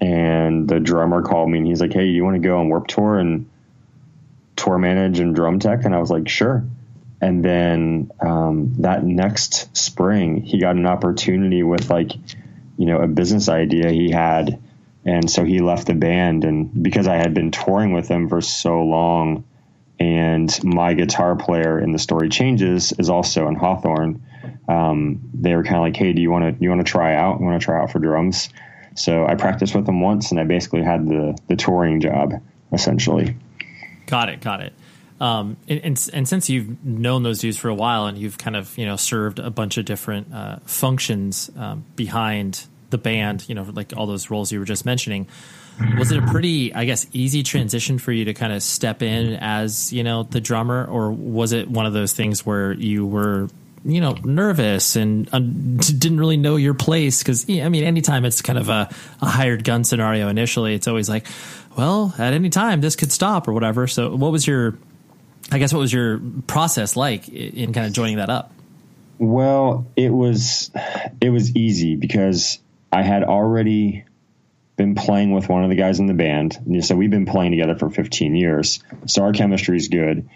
and the drummer called me and he's like, hey, you want to go on Warp Tour and tour manage and drum tech? And I was like, sure. And then um, that next spring, he got an opportunity with like, you know, a business idea he had. And so he left the band. And because I had been touring with him for so long, and my guitar player in the story changes is also in Hawthorne, um, they were kind of like, "Hey, do you want to you want to try out? You want to try out for drums?" So I practiced with him once, and I basically had the the touring job essentially. Got it. Got it. Um, and, and, and, since you've known those dudes for a while and you've kind of you know served a bunch of different uh, functions um, behind the band, you know, like all those roles you were just mentioning, was it a pretty, I guess, easy transition for you to kind of step in as you know the drummer, or was it one of those things where you were you know nervous and um, didn't really know your place? Because yeah, I mean anytime it's kind of a, a hired gun scenario initially it's always like well at any time this could stop or whatever. So what was your I guess what was your process like in kind of joining that up? Well, it was it was easy because I had already been playing with one of the guys in the band. So we've been playing together for 15 years. So our chemistry is good.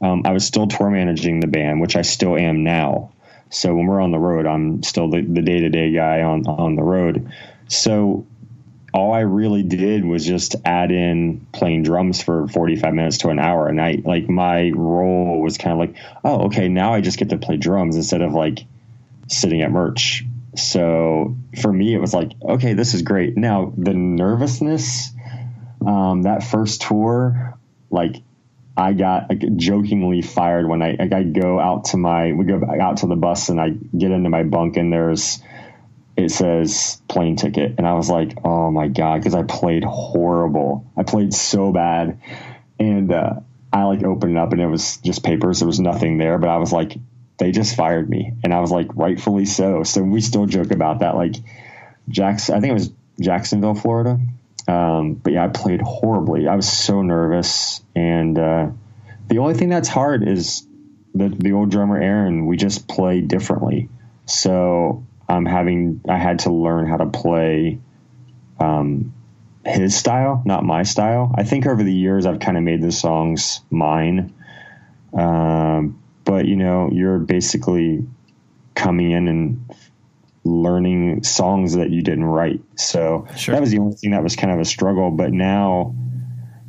Um, I was still tour managing the band, which I still am now. So when we're on the road, I'm still the day to day guy on on the road. So all I really did was just add in playing drums for 45 minutes to an hour a night. Like my role was kind of like, oh, okay, now I just get to play drums instead of like sitting at merch. So for me, it was like, okay, this is great. Now the nervousness, um, that first tour, like I got like, jokingly fired when I like I go out to my we go out to the bus and I get into my bunk and there's it says plane ticket. And i was like oh my god because i played horrible. I played so bad. And uh, i like opened it up and it was just papers. There was nothing there but i was like they just fired me. And i was like rightfully so. So we still joke about that. Like jacks i think it was jacksonville florida. Um, but yeah, I played horribly. I was so nervous, and uh, the only thing that's hard is the the old drummer Eron. We just play differently, so I'm having I had to learn how to play um, his style, not my style. I think over the years I've kind of made the songs mine. Um, but you know, you're basically coming in and learning songs that you didn't write. So Sure. that was the only thing that was kind of a struggle. But now,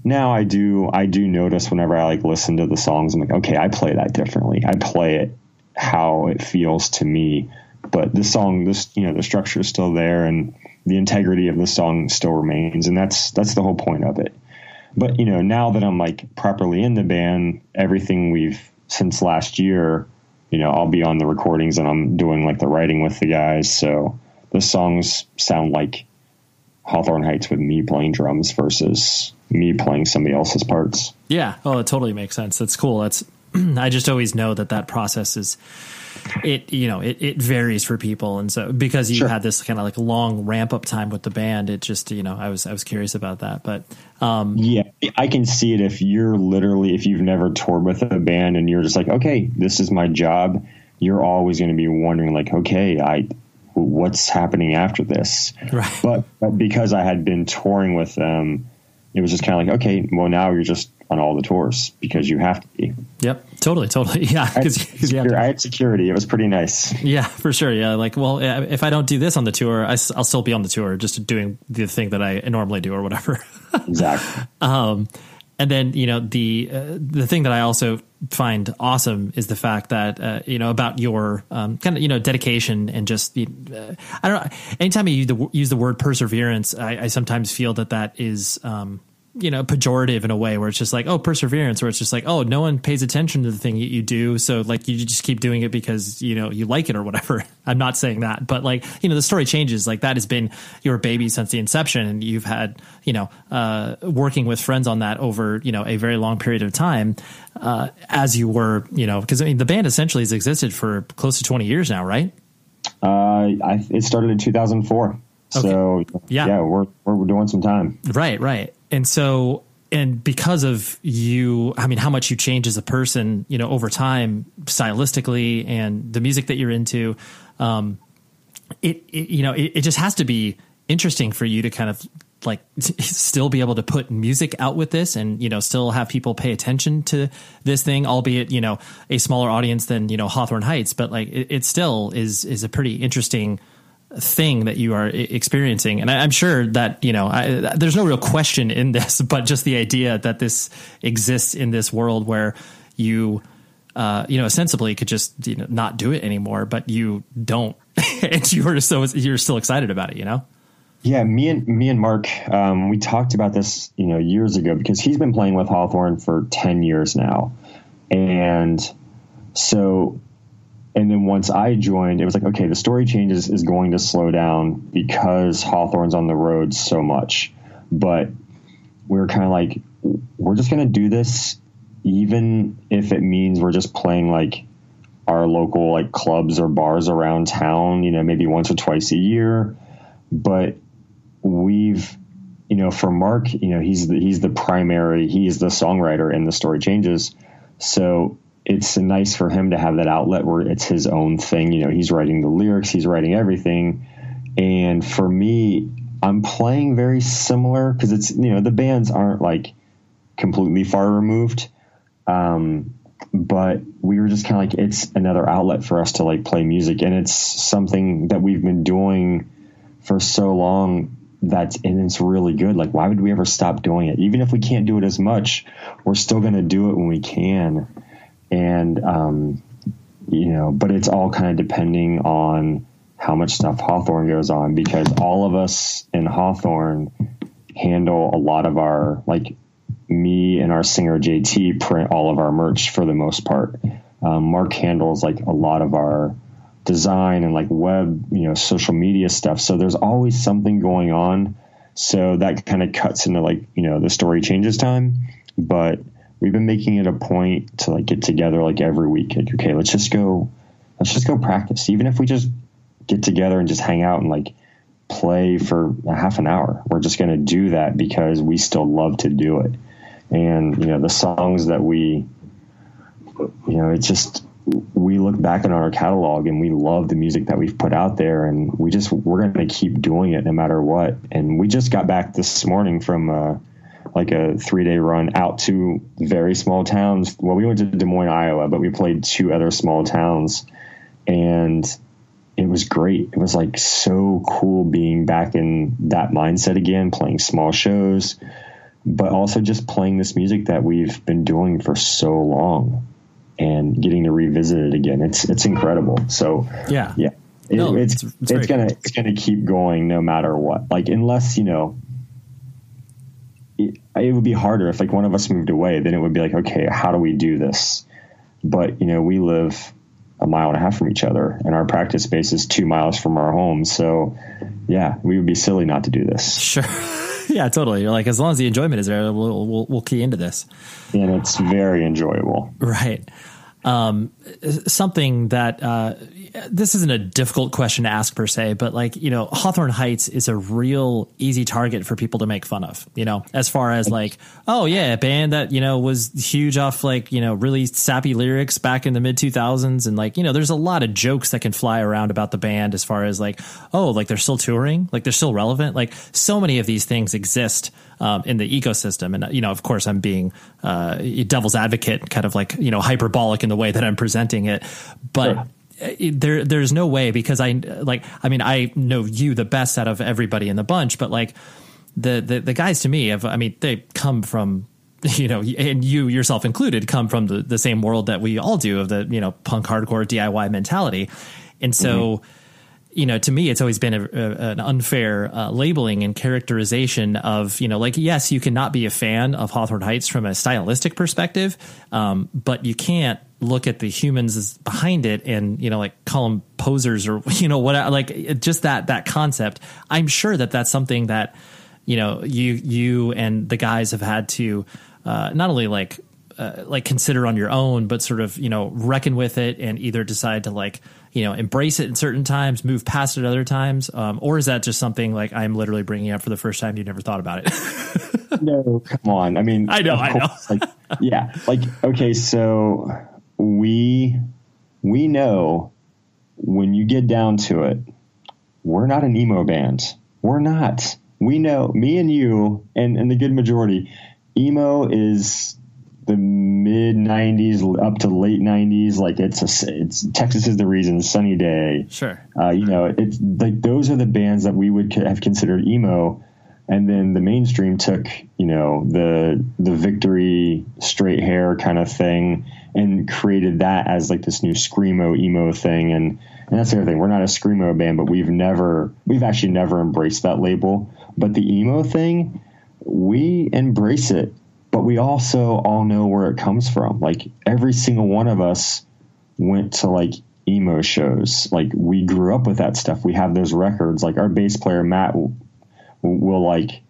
now I do, I do notice whenever I like listen to the songs, I'm like, okay, I play that differently. I play it how it feels to me. But this song, this, you know, the structure is still there and the integrity of the song still remains. And that's, that's the whole point of it. But, you know, now that I'm like properly in the band, everything we've since last year, you know, I'll be on the recordings and I'm doing like the writing with the guys. So the songs sound like Hawthorne Heights with me playing drums versus me playing somebody else's parts. Yeah. Oh, it totally makes sense. That's cool. That's I just always know that that process is it you know it, it varies for people and so because you Sure. had this kind of like long ramp up time with the band it just you know I was I was curious about that but um Yeah, I can see it if you're literally if you've never toured with a band and you're just like, okay, this is my job. You're always going to be wondering, like, okay, I, what's happening after this? Right. But, but because I had been touring with them, it was just kind of like, okay, well now you're just on all the tours because you have to be. yep totally totally yeah because you I had security. It was pretty nice. Yeah, for sure. Yeah, like, well, if I don't do this on the tour, I, will still be on the tour, just doing the thing that I normally do or whatever. Exactly. um, and then you know the uh, the thing that I also find awesome is the fact that uh, you know about your um, kind of you know dedication and just uh, I don't know. Anytime you use the, use the word perseverance, I, I sometimes feel that that is. Um, you know, pejorative in a way where it's just like, oh, perseverance, where it's just like, oh, no one pays attention to the thing that you do. So like you just keep doing it because, you know, you like it or whatever. I'm not saying that, but like, you know, the story changes. Like that has been your baby since the inception. And you've had, you know, uh, working with friends on that over, you know, a very long period of time, uh, as you were, you know, because I mean, the band essentially has existed for close to 20 years now, right? Uh, I, it started in 2004. So Yeah. yeah, we're, we're doing some time. Right, right. And so and because of you, I mean, how much you change as a person, you know, over time, stylistically, and the music that you're into, um, it, it you know, it, it just has to be interesting for you to kind of like still be able to put music out with this and you know still have people pay attention to this thing albeit you know a smaller audience than you know Hawthorne Heights. But like it, it still is is a pretty interesting thing that you are experiencing. And I, i'm sure that you know I, there's no real question in this but just the idea that this exists in this world where you uh, you know ostensibly could just you know, not do it anymore but you don't. And you are so you're still excited about it you know? Yeah, me and me and Mark, um, we talked about this, you know, years ago because he's been playing with Hawthorne for ten years now, and so, and then once I joined, it was like, okay, the story changes is going to slow down because Hawthorne's on the road so much, but we were kind of like, we're just gonna do this, even if it means we're just playing like our local like clubs or bars around town, you know, maybe once or twice a year, but we've you know for mark you know he's the, he's the primary he's the songwriter in the story changes. So it's nice for him to have that outlet where it's his own thing you know he's writing the lyrics he's writing everything and for me i'm playing very similar because it's you know the bands aren't like completely far removed um but we were just kind of like it's another outlet for us to like play music and it's something that we've been doing for so long that's and it's really good. Like, why would we ever stop doing it? Even if we can't do it as much, we're still going to do it when we can. And, um, you know, but it's all kind of depending on how much stuff Hawthorne goes on because all of us in Hawthorne handle a lot of our, like, me and our singer JT print all of our merch for the most part. Um, Mark handles like a lot of our design and like web, you know, social media stuff. So there's always something going on. So that kind of cuts into like, you know, the story changes time. But we've been making it a point to like get together like every week. Like, okay, let's just go, let's just go practice. Even if we just get together and just hang out and like play for a half an hour. We're just going to do that because we still love to do it. And, you know, the songs that we, you know, it's just, we look back on our catalog and we love the music that we've put out there and we just, we're going to keep doing it no matter what. And we just got back this morning from, uh, like a three day run out to very small towns. Well, we went to Des Moines, Iowa, but we played two other small towns and it was great. It was like so cool being back in that mindset again, playing small shows, but also just playing this music that we've been doing for so long and getting to revisit it again. It's it's incredible. So yeah, yeah, it, no, it's it's, it's, it's gonna cool. it's gonna keep going no matter what. Like unless you know. It, it would be harder if like one of us moved away then it would be like okay how do we do this but you know we live a mile and a half from each other, and our practice space is two miles from our home. So, yeah, we would be silly not to do this. Sure. yeah, totally. You're like, as long as the enjoyment is there, we'll, we'll, we'll key into this. And it's very enjoyable. Right. Um, something that uh, this isn't a difficult question to ask per se, but like, you know, Hawthorne Heights is a real easy target for people to make fun of, you know, as far as like, oh yeah, a band that, you know, was huge off like, you know, really sappy lyrics back in the mid 2000s. And like, you know, there's a lot of jokes that can fly around about the band as far as like, oh, like they're still touring, like they're still relevant. Like so many of these things exist um, in the ecosystem. And, you know, of course I'm being uh, devil's advocate, kind of like, you know, hyperbolic in the way that I'm presenting it. But, sure there there's no way because I like I mean I know you the best out of everybody in the bunch, but like the the, the guys to me have I mean they come from you know and you yourself included come from the, the same world that we all do of the you know punk hardcore DIY mentality, and so. Mm-hmm you know, to me, it's always been a, a, an unfair uh, labeling and characterization of, you know, like, yes, you cannot be a fan of Hawthorne Heights from a stylistic perspective, um, but you can't look at the humans behind it and, you know, like call them posers or, you know, what, like just that, that concept. I'm sure that that's something that, you know, you, you and the guys have had to, uh, not only like, uh, like consider on your own, but sort of, you know, reckon with it and either decide to like, you know, embrace it in certain times, move past it other times? Um, or is that just something like I'm literally bringing up for the first time you never thought about it? no, come on. I mean, I know, I know. like, yeah. Like, okay, so we, we know when you get down to it, we're not an emo band. We're not. We know, me and you, and, and the good majority, emo is the mid 90s up to late 90s like it's a it's texas is the reason sunny day. Sure. Uh, you know it's like those are the bands that we would have considered emo. And then the mainstream took you know the the victory straight hair kind of thing and created that as like this new screamo emo thing. And and that's the other thing. We're not a screamo band but we've never we've actually never embraced that label. But the emo thing we embrace it but we also all know where it comes from. Like every single one of us went to like emo shows. Like we grew up with that stuff. We have those records. Like our bass player Matt will, will like,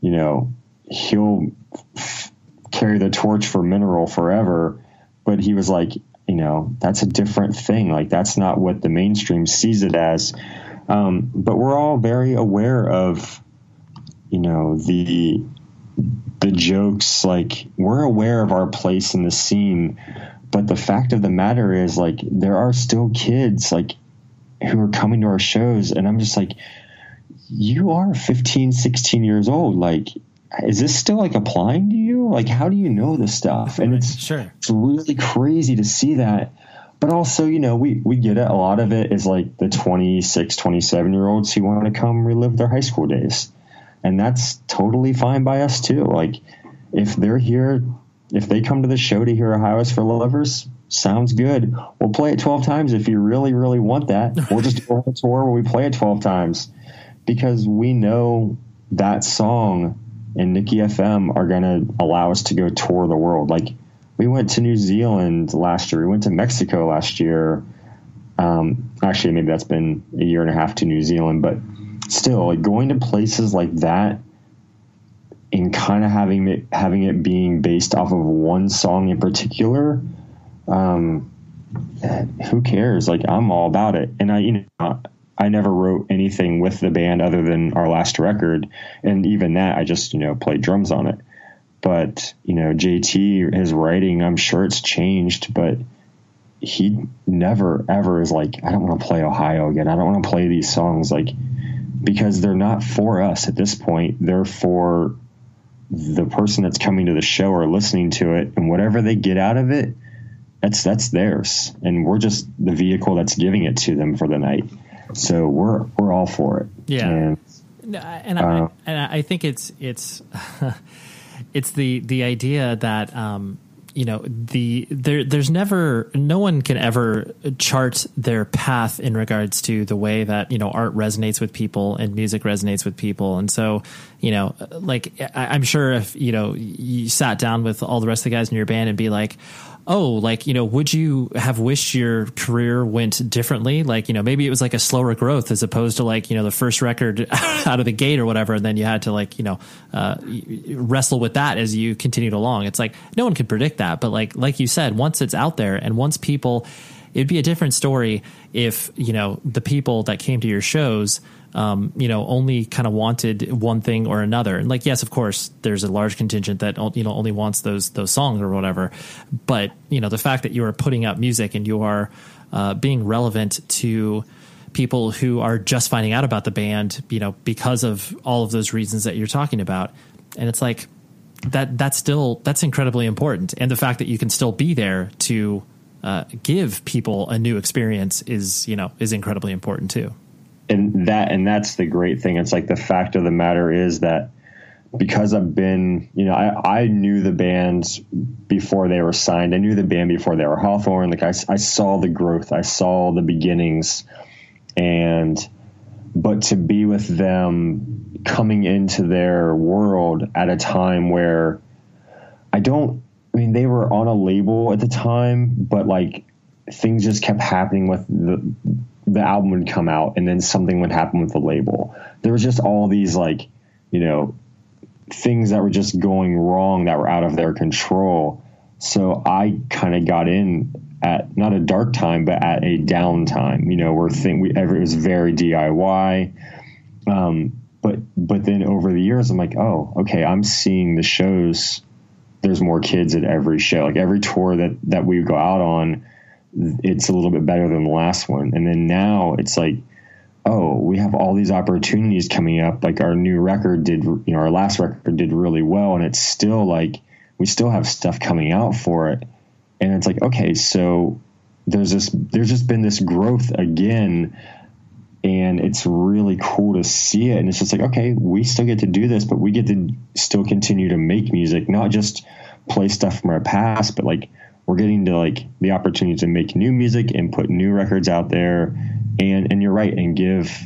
you know, he'll f- carry the torch for Mineral forever. But he was like, you know, that's a different thing. Like that's not what the mainstream sees it as. Um, but we're all very aware of, you know, the the jokes like we're aware of our place in the scene but the fact of the matter is like there are still kids like who are coming to our shows and i'm just like you are 15 16 years old like is this still like applying to you? Like how do you know this stuff? And it's sure. it's really crazy to see that. But also you know we we get it. A lot of it is like the 26 27 year olds who want to come relive their high school days and that's totally fine by us too. Like if they're here, if they come to the show to hear Ohio's for Lovers, sounds good. We'll play it 12 times if you really, really want that. We'll just go on a tour where we play it 12 times because we know that song and Niki FM are going to allow us to go tour the world. Like we went to New Zealand last year. We went to Mexico last year. Um, actually, maybe that's been a year and a half to New Zealand, but still like going to places like that and kind of having it having it being based off of one song in particular um, who cares like i'm all about it and i you know I never wrote anything with the band other than our last record, and even that I just you know played drums on it. But you know, JT his writing, I'm sure it's changed, but he never ever is like, I don't want to play Ohio again. I don't want to play these songs like because they're not for us at this point. They're for the person that's coming to the show or listening to it, and whatever they get out of it, that's that's theirs, and we're just the vehicle that's giving it to them for the night. So we're we're all for it. Yeah, and, and I, uh, and I think it's it's it's the the idea that. Um, you know the there there's never no one can ever chart their path in regards to the way that you know art resonates with people and music resonates with people. And so you know like I, am sure if you know you sat down with all the rest of the guys in your band and be like oh, like, you know, would you have wished your career went differently? Like, you know, maybe it was like a slower growth as opposed to like, you know, the first record out of the gate or whatever. And then you had to like, you know, uh, wrestle with that as you continued along. It's like, no one could predict that. But like, like you said, once it's out there and once people, it'd be a different story if, you know, the people that came to your shows, um, you know, only kind of wanted one thing or another. And like, yes, of course, there's a large contingent that you know only wants those those songs or whatever. But you know, the fact that you are putting out music and you are uh, being relevant to people who are just finding out about the band, you know, because of all of those reasons that you're talking about, and it's like that that's still that's incredibly important. And the fact that you can still be there to uh, give people a new experience is you know is incredibly important too and that and that's the great thing. It's like the fact of the matter is that because I've been, you know, I, I knew the bands before they were signed. I knew the band before they were Hawthorne. Like I, I saw the growth, I saw the beginnings, and but to be with them coming into their world at a time where I don't. I mean, they were on a label at the time, but like things just kept happening with the the album would come out and then something would happen with the label. There was just all these like, you know, things that were just going wrong that were out of their control. So I kind of got in at not a dark time, but at a down time, you know, where thing we ever it was very DIY. Um, but but then over the years, I'm like, oh, okay, I'm seeing the shows. There's more kids at every show. Like every tour that that we go out on, it's a little bit better than the last one. And then now it's like, oh, we have all these opportunities coming up. Like our new record did, you know, our last record did really well, and it's still like we still have stuff coming out for it. And it's like, okay, so there's this, there's just been this growth again, and it's really cool to see it. And it's just like, okay, we still get to do this, but we get to still continue to make music, not just play stuff from our past, but like we're getting to like the opportunity to make new music and put new records out there. And and you're right and give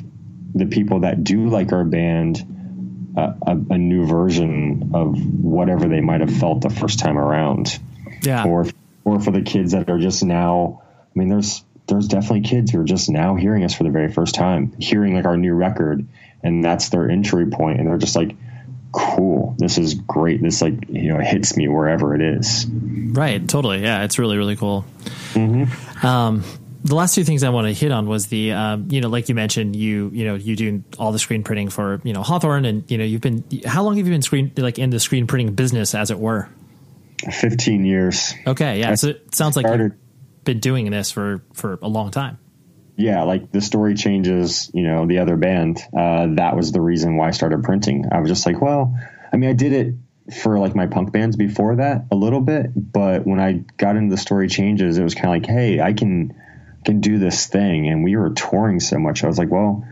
the people that do like our band uh, a, a, new version of whatever they might have felt the first time around. Yeah. Or or for the kids that are just now i mean there's there's definitely kids who are just now hearing us for the very first time hearing like our new record and that's their entry point and they're just like cool. This is great. This like you know hits me wherever it is. Right. Totally. Yeah. It's really really cool. Mm-hmm. Um, the last two things I want to hit on was the, um, you know, like you mentioned, you, you know, you do all the screen printing for, you know, Hawthorne and, you know, you've been, how long have you been screen, like in the screen printing business as it were? 15 years. Okay. Yeah. I so it sounds like you've been doing this for, for a long time yeah, like the story changes, you know, the other band. Uh, that was the reason why I started printing. I was just like, well, I mean, I did it for like my punk bands before that a little bit, but when I got into the story changes, it was kind of like, hey, I can can do this thing, and we were touring so much. I was like, well,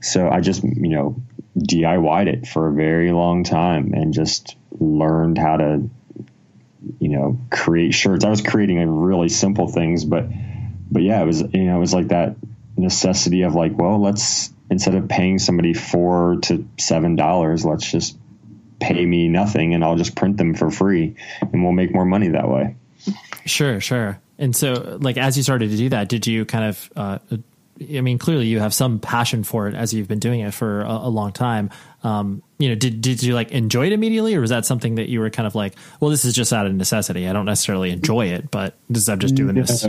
so I just you know DIYed it for a very long time and just learned how to you know create shirts. I was creating really simple things, but but yeah, it was you know it was like that necessity of like, well, let's instead of paying somebody four to seven dollars, let's just pay me nothing and I'll just print them for free and we'll make more money that way. Sure, sure. And so, like, as you started to do that, did you kind of, uh, I mean, clearly you have some passion for it as you've been doing it for a, a long time. Um, you know, did did you like enjoy it immediately, or was that something that you were kind of like, well, this is just out of necessity. I don't necessarily enjoy it, but this, I'm just doing this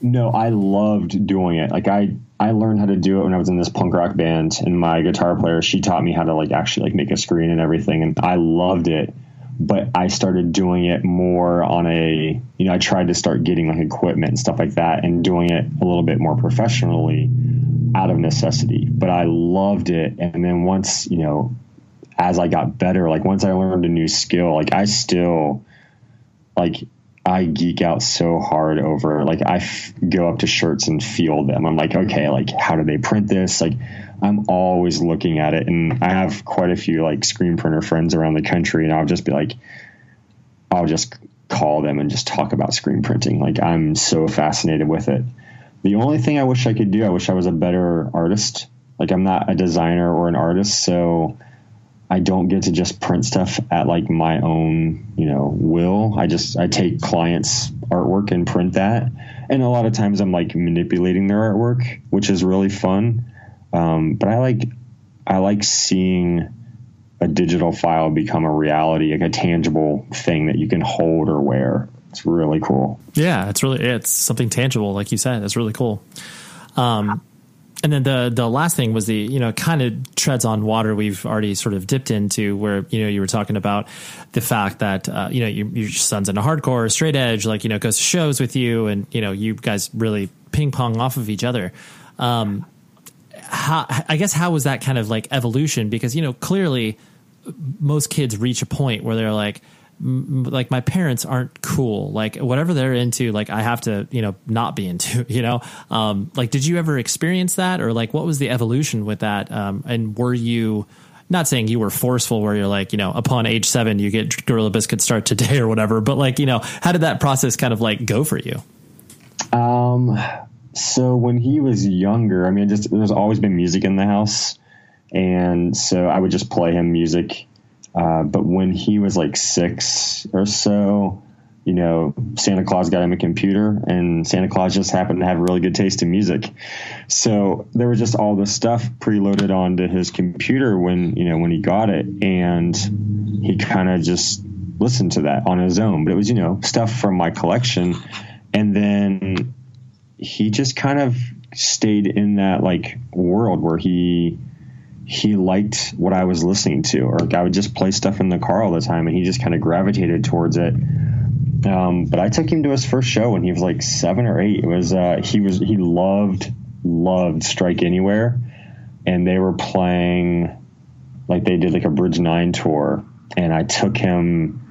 no, I loved doing it. Like I, I learned how to do it when I was in this punk rock band, and my guitar player she taught me how to like actually like make a screen and everything, and I loved it. But I started doing it more on a, you know, I tried to start getting like equipment and stuff like that, and doing it a little bit more professionally out of necessity. But I loved it, and then once you know, as I got better, like once I learned a new skill, like I still, like I geek out so hard over like I f- go up to shirts and feel them. I'm like, okay, like how do they print this? Like I'm always looking at it, and I have quite a few like screen printer friends around the country, and I'll just be like, I'll just call them and just talk about screen printing. Like I'm so fascinated with it. The only thing I wish I could do, I wish I was a better artist. Like I'm not a designer or an artist, so I don't get to just print stuff at like my own, you know, will. I just I take clients' artwork and print that, and a lot of times I'm like manipulating their artwork, which is really fun. Um, but I like I like seeing a digital file become a reality, like a tangible thing that you can hold or wear. It's really cool. Yeah, it's really it's something tangible, like you said. It's really cool. Um, and then the the last thing was the you know kind of treads on water we've already sort of dipped into where you know you were talking about the fact that uh, you know your, your son's into hardcore straight edge like you know goes to shows with you and you know you guys really ping pong off of each other. Um how i guess how was that kind of like evolution? Because you know clearly most kids reach a point where they're like like my parents aren't cool. Like whatever they're into like i have to you know not be into you know? Um like did you ever experience that? Or like what was the evolution with that? Um and were you not saying you were forceful where you're like you know upon age seven you get Gorilla Biscuits start today or whatever but like you know how did that process kind of like go for you? Um so when he was younger i mean just there's always been music in the house. And so i would just play him music uh, but when he was like six or so, you know, Santa Claus got him a computer, and Santa Claus just happened to have a really good taste in music. So there was just all this stuff preloaded onto his computer when you know when he got it, and he kind of just listened to that on his own. But it was you know stuff from my collection, and then he just kind of stayed in that like world where he he liked what I was listening to, or I would just play stuff in the car all the time, and he just kind of gravitated towards it. Um, but I took him to his first show when he was like seven or eight. It was uh, he was he loved loved Strike Anywhere, and they were playing like they did like a Bridge Nine tour, and I took him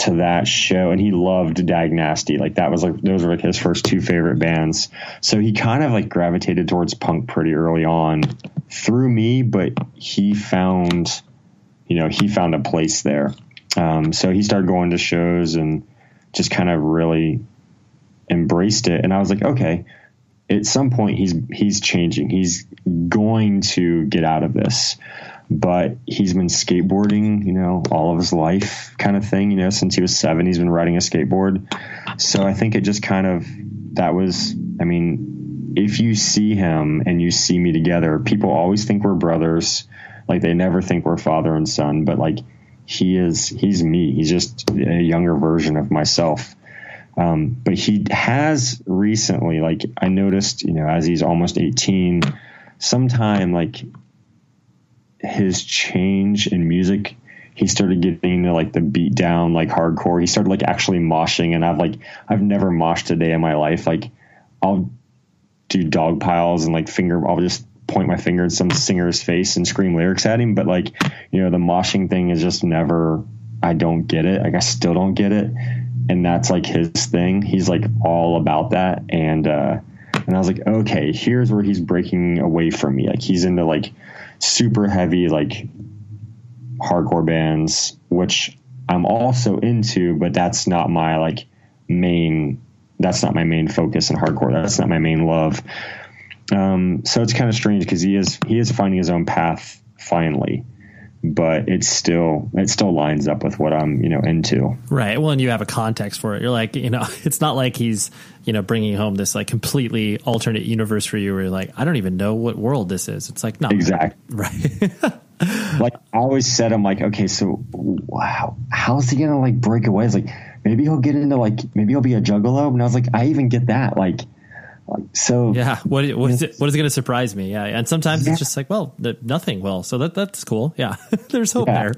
to that show and he loved Dag Nasty. Like that was like those were like his first two favorite bands. So he kind of like gravitated towards punk pretty early on through me, but he found you know, he found a place there. Um, so he started going to shows and just kind of really embraced it. And I was like, okay, at some point he's he's changing. He's going to get out of this but he's been skateboarding, you know, all of his life kind of thing, you know, since he was seven, he's been riding a skateboard. So I think it just kind of, that was, I mean, if you see him and you see me together, people always think we're brothers. Like they never think we're father and son, but like he is, he's me. He's just a younger version of myself. Um, but he has recently, like I noticed, you know, as he's almost 18, sometime like his change in music he started getting into like the beat down like hardcore. He started like actually moshing and i've like i've never moshed a day in my life. Like i'll do dog piles and like finger i'll just point my finger at some singer's face and scream lyrics at him but like you know the moshing thing is just never i don't get it. Like i still don't get it. And that's like his thing. He's like all about that. And uh and i was like okay here's where he's breaking away from me. Like he's into like super heavy like hardcore bands, which I'm also into, but that's not my like main. That's not my main focus in hardcore. That's not my main love. Um, so it's kind of strange because he is he is finding his own path finally, but it's still it still lines up with what I'm you know into. Right. Well, and you have a context for it. You're like you know it's not like he's you know bringing home this like completely alternate universe for you where you're like I don't even know what world this is. It's like no exactly right. like I always said, I'm like, okay, so wow, how's he gonna like break away? It's like maybe he'll get into like maybe he'll be a juggalo, and I was like, I even get that. Like, So yeah, what what is it? What is going to surprise me? Yeah, and sometimes yeah. it's just like, well, nothing will. So that that's cool. Yeah, there's hope yeah, there.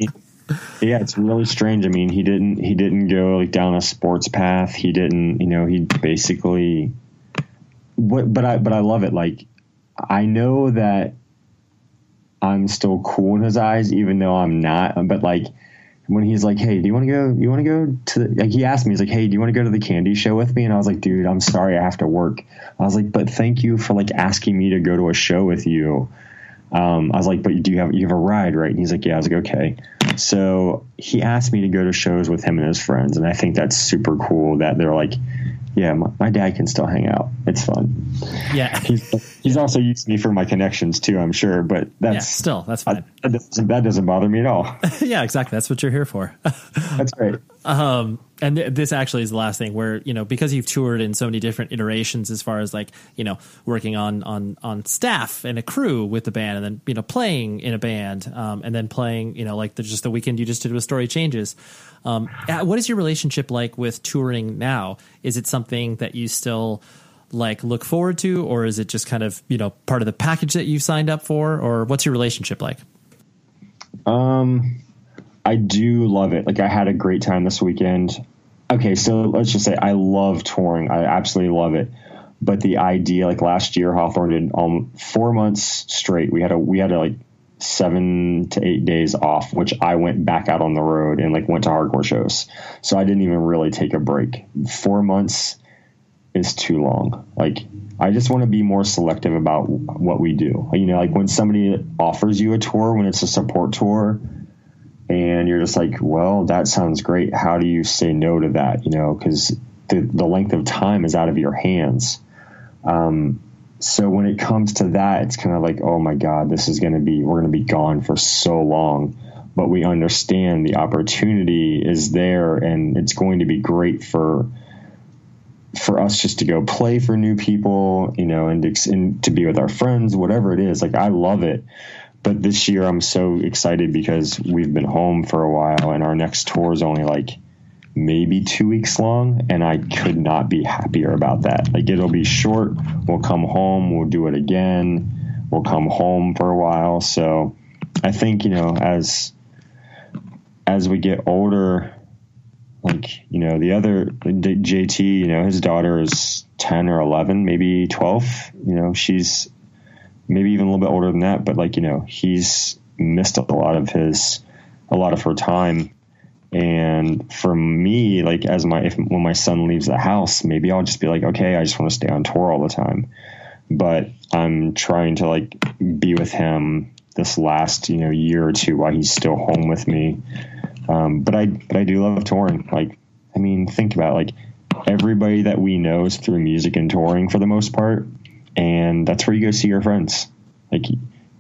yeah, it's really strange. I mean, he didn't he didn't go like down a sports path. He didn't, you know, he basically. What, but I but I love it. Like I know that I'm still cool in his eyes, even though I'm not. But like when he's like, "Hey, do you want to go? You want to go to?" The, like he asked me, he's like, "Hey, do you want to go to the candy show with me?" And I was like, "Dude, I'm sorry, I have to work." I was like, "But thank you for like asking me to go to a show with you." Um, I was like, "But do you have you have a ride, right?" And he's like, "Yeah." I was like, "Okay." So he asked me to go to shows with him and his friends, and I think that's super cool that they're like, yeah, my, my, dad can still hang out. It's fun. Yeah, he's he's also used me for my connections too. I'm sure, but that's yeah, still that's fine. I, that, doesn't, that doesn't bother me at all. yeah, exactly. That's what you're here for. that's great. Um, and th- this actually is the last thing where you know because you've toured in so many different iterations as far as like you know working on on on staff and a crew with the band, and then you know playing in a band, um, and then playing you know like the, just the weekend you just did with Story Changes. Um, what is your relationship like with touring now? Is it something that you still like look forward to, or is it just kind of you know part of the package that you've signed up for, or what's your relationship like? Um, I do love it. Like I had a great time this weekend. Okay, so let's just say I love touring. I absolutely love it. But the idea, like last year, Hawthorne did um, four months straight. We had a we had a like seven to eight days off, which I went back out on the road and like went to hardcore shows. So I didn't even really take a break. Four months is too long. Like I just want to be more selective about what we do. You know, like when somebody offers you a tour, when it's a support tour, and you're just like, well, that sounds great. How do you say no to that? You know, because the the length of time is out of your hands. Um, so when it comes to that, it's kind of like, oh my God, this is going to be, we're going to be gone for so long. But we understand the opportunity is there and it's going to be great for, for us just to go play for new people, you know, and, and to be with our friends, whatever it is. Like, I love it. But this year I'm so excited because we've been home for a while and our next tour is only like, maybe two weeks long, and I could not be happier about that. Like it'll be short. We'll come home. We'll do it again. We'll come home for a while. So I think you know as as we get older, like you know the other JT, you know his daughter is ten or eleven, maybe twelve. You know she's maybe even a little bit older than that, but like you know he's missed a lot of his a lot of her time and for me, like as my if when my son leaves the house, maybe I'll just be like, okay, I just want to stay on tour all the time. But I'm trying to like be with him this last you know year or two while he's still home with me. Um, but I but I do love touring. Like I mean, think about it, like everybody that we know is through music and touring for the most part, and that's where you go see your friends. Like you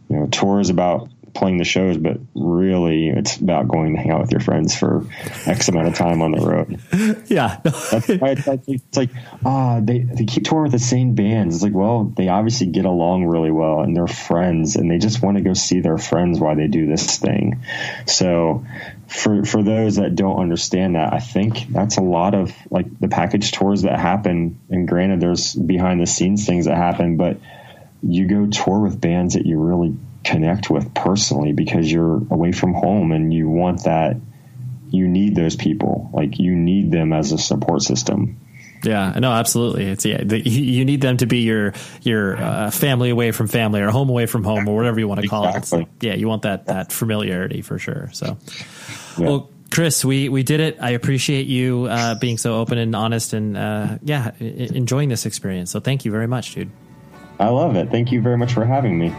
know, tour is about playing the shows, but really it's about going to hang out with your friends for X amount of time on the road. Yeah. That's why it's, it's like, ah, they, they keep touring with the same bands. It's like, well, they obviously get along really well and they're friends and they just want to go see their friends while they do this thing. So for, for those that don't understand that, I think that's a lot of like the package tours that happen. And granted, there's behind the scenes things that happen, but you go tour with bands that you really connect with personally because you're away from home and you want that you need those people like you need them as a support system yeah, no, absolutely. It's yeah, the, you need them to be your your uh, family away from family or home away from home or whatever you want to call exactly. it. So, yeah, you want that that familiarity for sure. So, yeah. well, Chris, we we did it. I appreciate you uh, being so open and honest and uh, yeah, enjoying this experience. So, thank you very much, dude. I love it. Thank you very much for having me.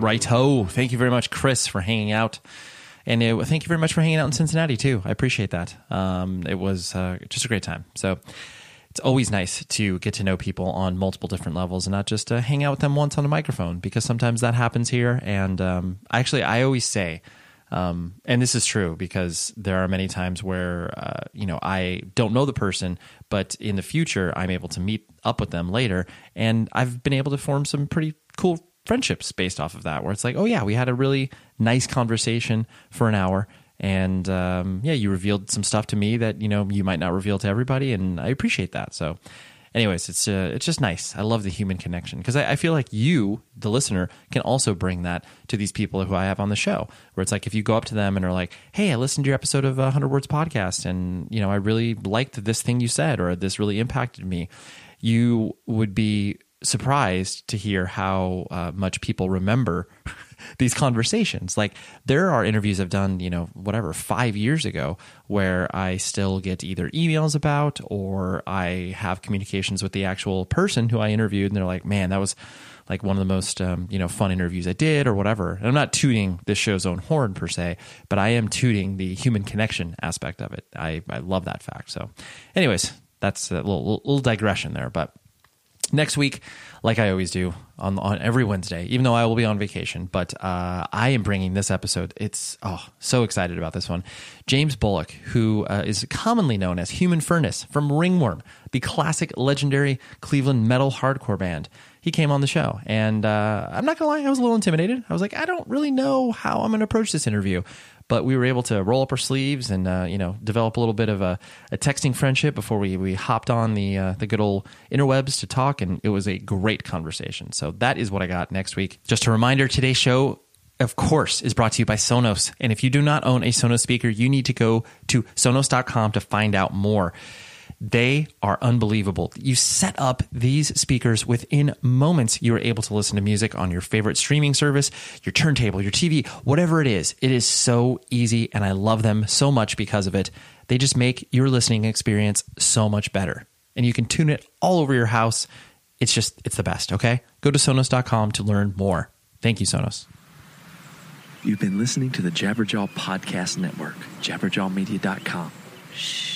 Right. Thank you very much, Chris, for hanging out. And it, thank you very much for hanging out in Cincinnati, too. I appreciate that. Um, it was uh, just a great time. So it's always nice to get to know people on multiple different levels and not just uh, hang out with them once on a microphone because sometimes that happens here. And um, actually, I always say, um, and this is true because there are many times where uh, you know I don't know the person, but in the future I'm able to meet up with them later, and I've been able to form some pretty cool friendships based off of that, where it's like, oh yeah, we had a really nice conversation for an hour, and um, yeah, you revealed some stuff to me that you know you might not reveal to everybody, and I appreciate that. So anyways, it's uh, it's just nice. I love the human connection because I, I, feel like you, the listener, can also bring that to these people who I have on the show. Where it's like if you go up to them and are like, "Hey, I listened to your episode of uh, Hundred Words podcast, and you know I really liked this thing you said, or this really impacted me," you would be surprised to hear how uh, much people remember these conversations. Like there are interviews I've done, you know, whatever, five years ago, where I still get either emails about or I have communications with the actual person who I interviewed, and they're like, "Man, that was." Like one of the most um, you know fun interviews I did, or whatever. And I'm not tooting this show's own horn per se, but I am tooting the human connection aspect of it. I, I love that fact. So, anyways, that's a little, little digression there. But next week, like I always do on on every Wednesday, even though I will be on vacation. But uh, I am bringing this episode. It's oh so excited about this one. James Bulloch, who uh, is commonly known as Human Furnace from Ringworm, the classic legendary Cleveland metal hardcore band. He came on the show, and uh, I'm not gonna lie, I was a little intimidated. I was like, I don't really know how I'm gonna approach this interview but we were able to roll up our sleeves and uh, you know develop a little bit of a, a, texting friendship before we, we hopped on the uh, the good old interwebs to talk, and it was a great conversation. So that is what I got next week. Just a reminder: today's show. Of course, is brought to you by Sonos. And if you do not own a Sonos speaker, you need to go to sonos.com to find out more. They are unbelievable. You set up these speakers within moments. You are able to listen to music on your favorite streaming service, your turntable, your TV, whatever it is. It is so easy, and I love them so much because of it. They just make your listening experience so much better. And you can tune it all over your house. It's just, it's the best, okay? Go to Sonos.com to learn more. Thank you, Sonos. You've been listening to the Jabberjaw Podcast Network, jabberjawmedia.com. Shh.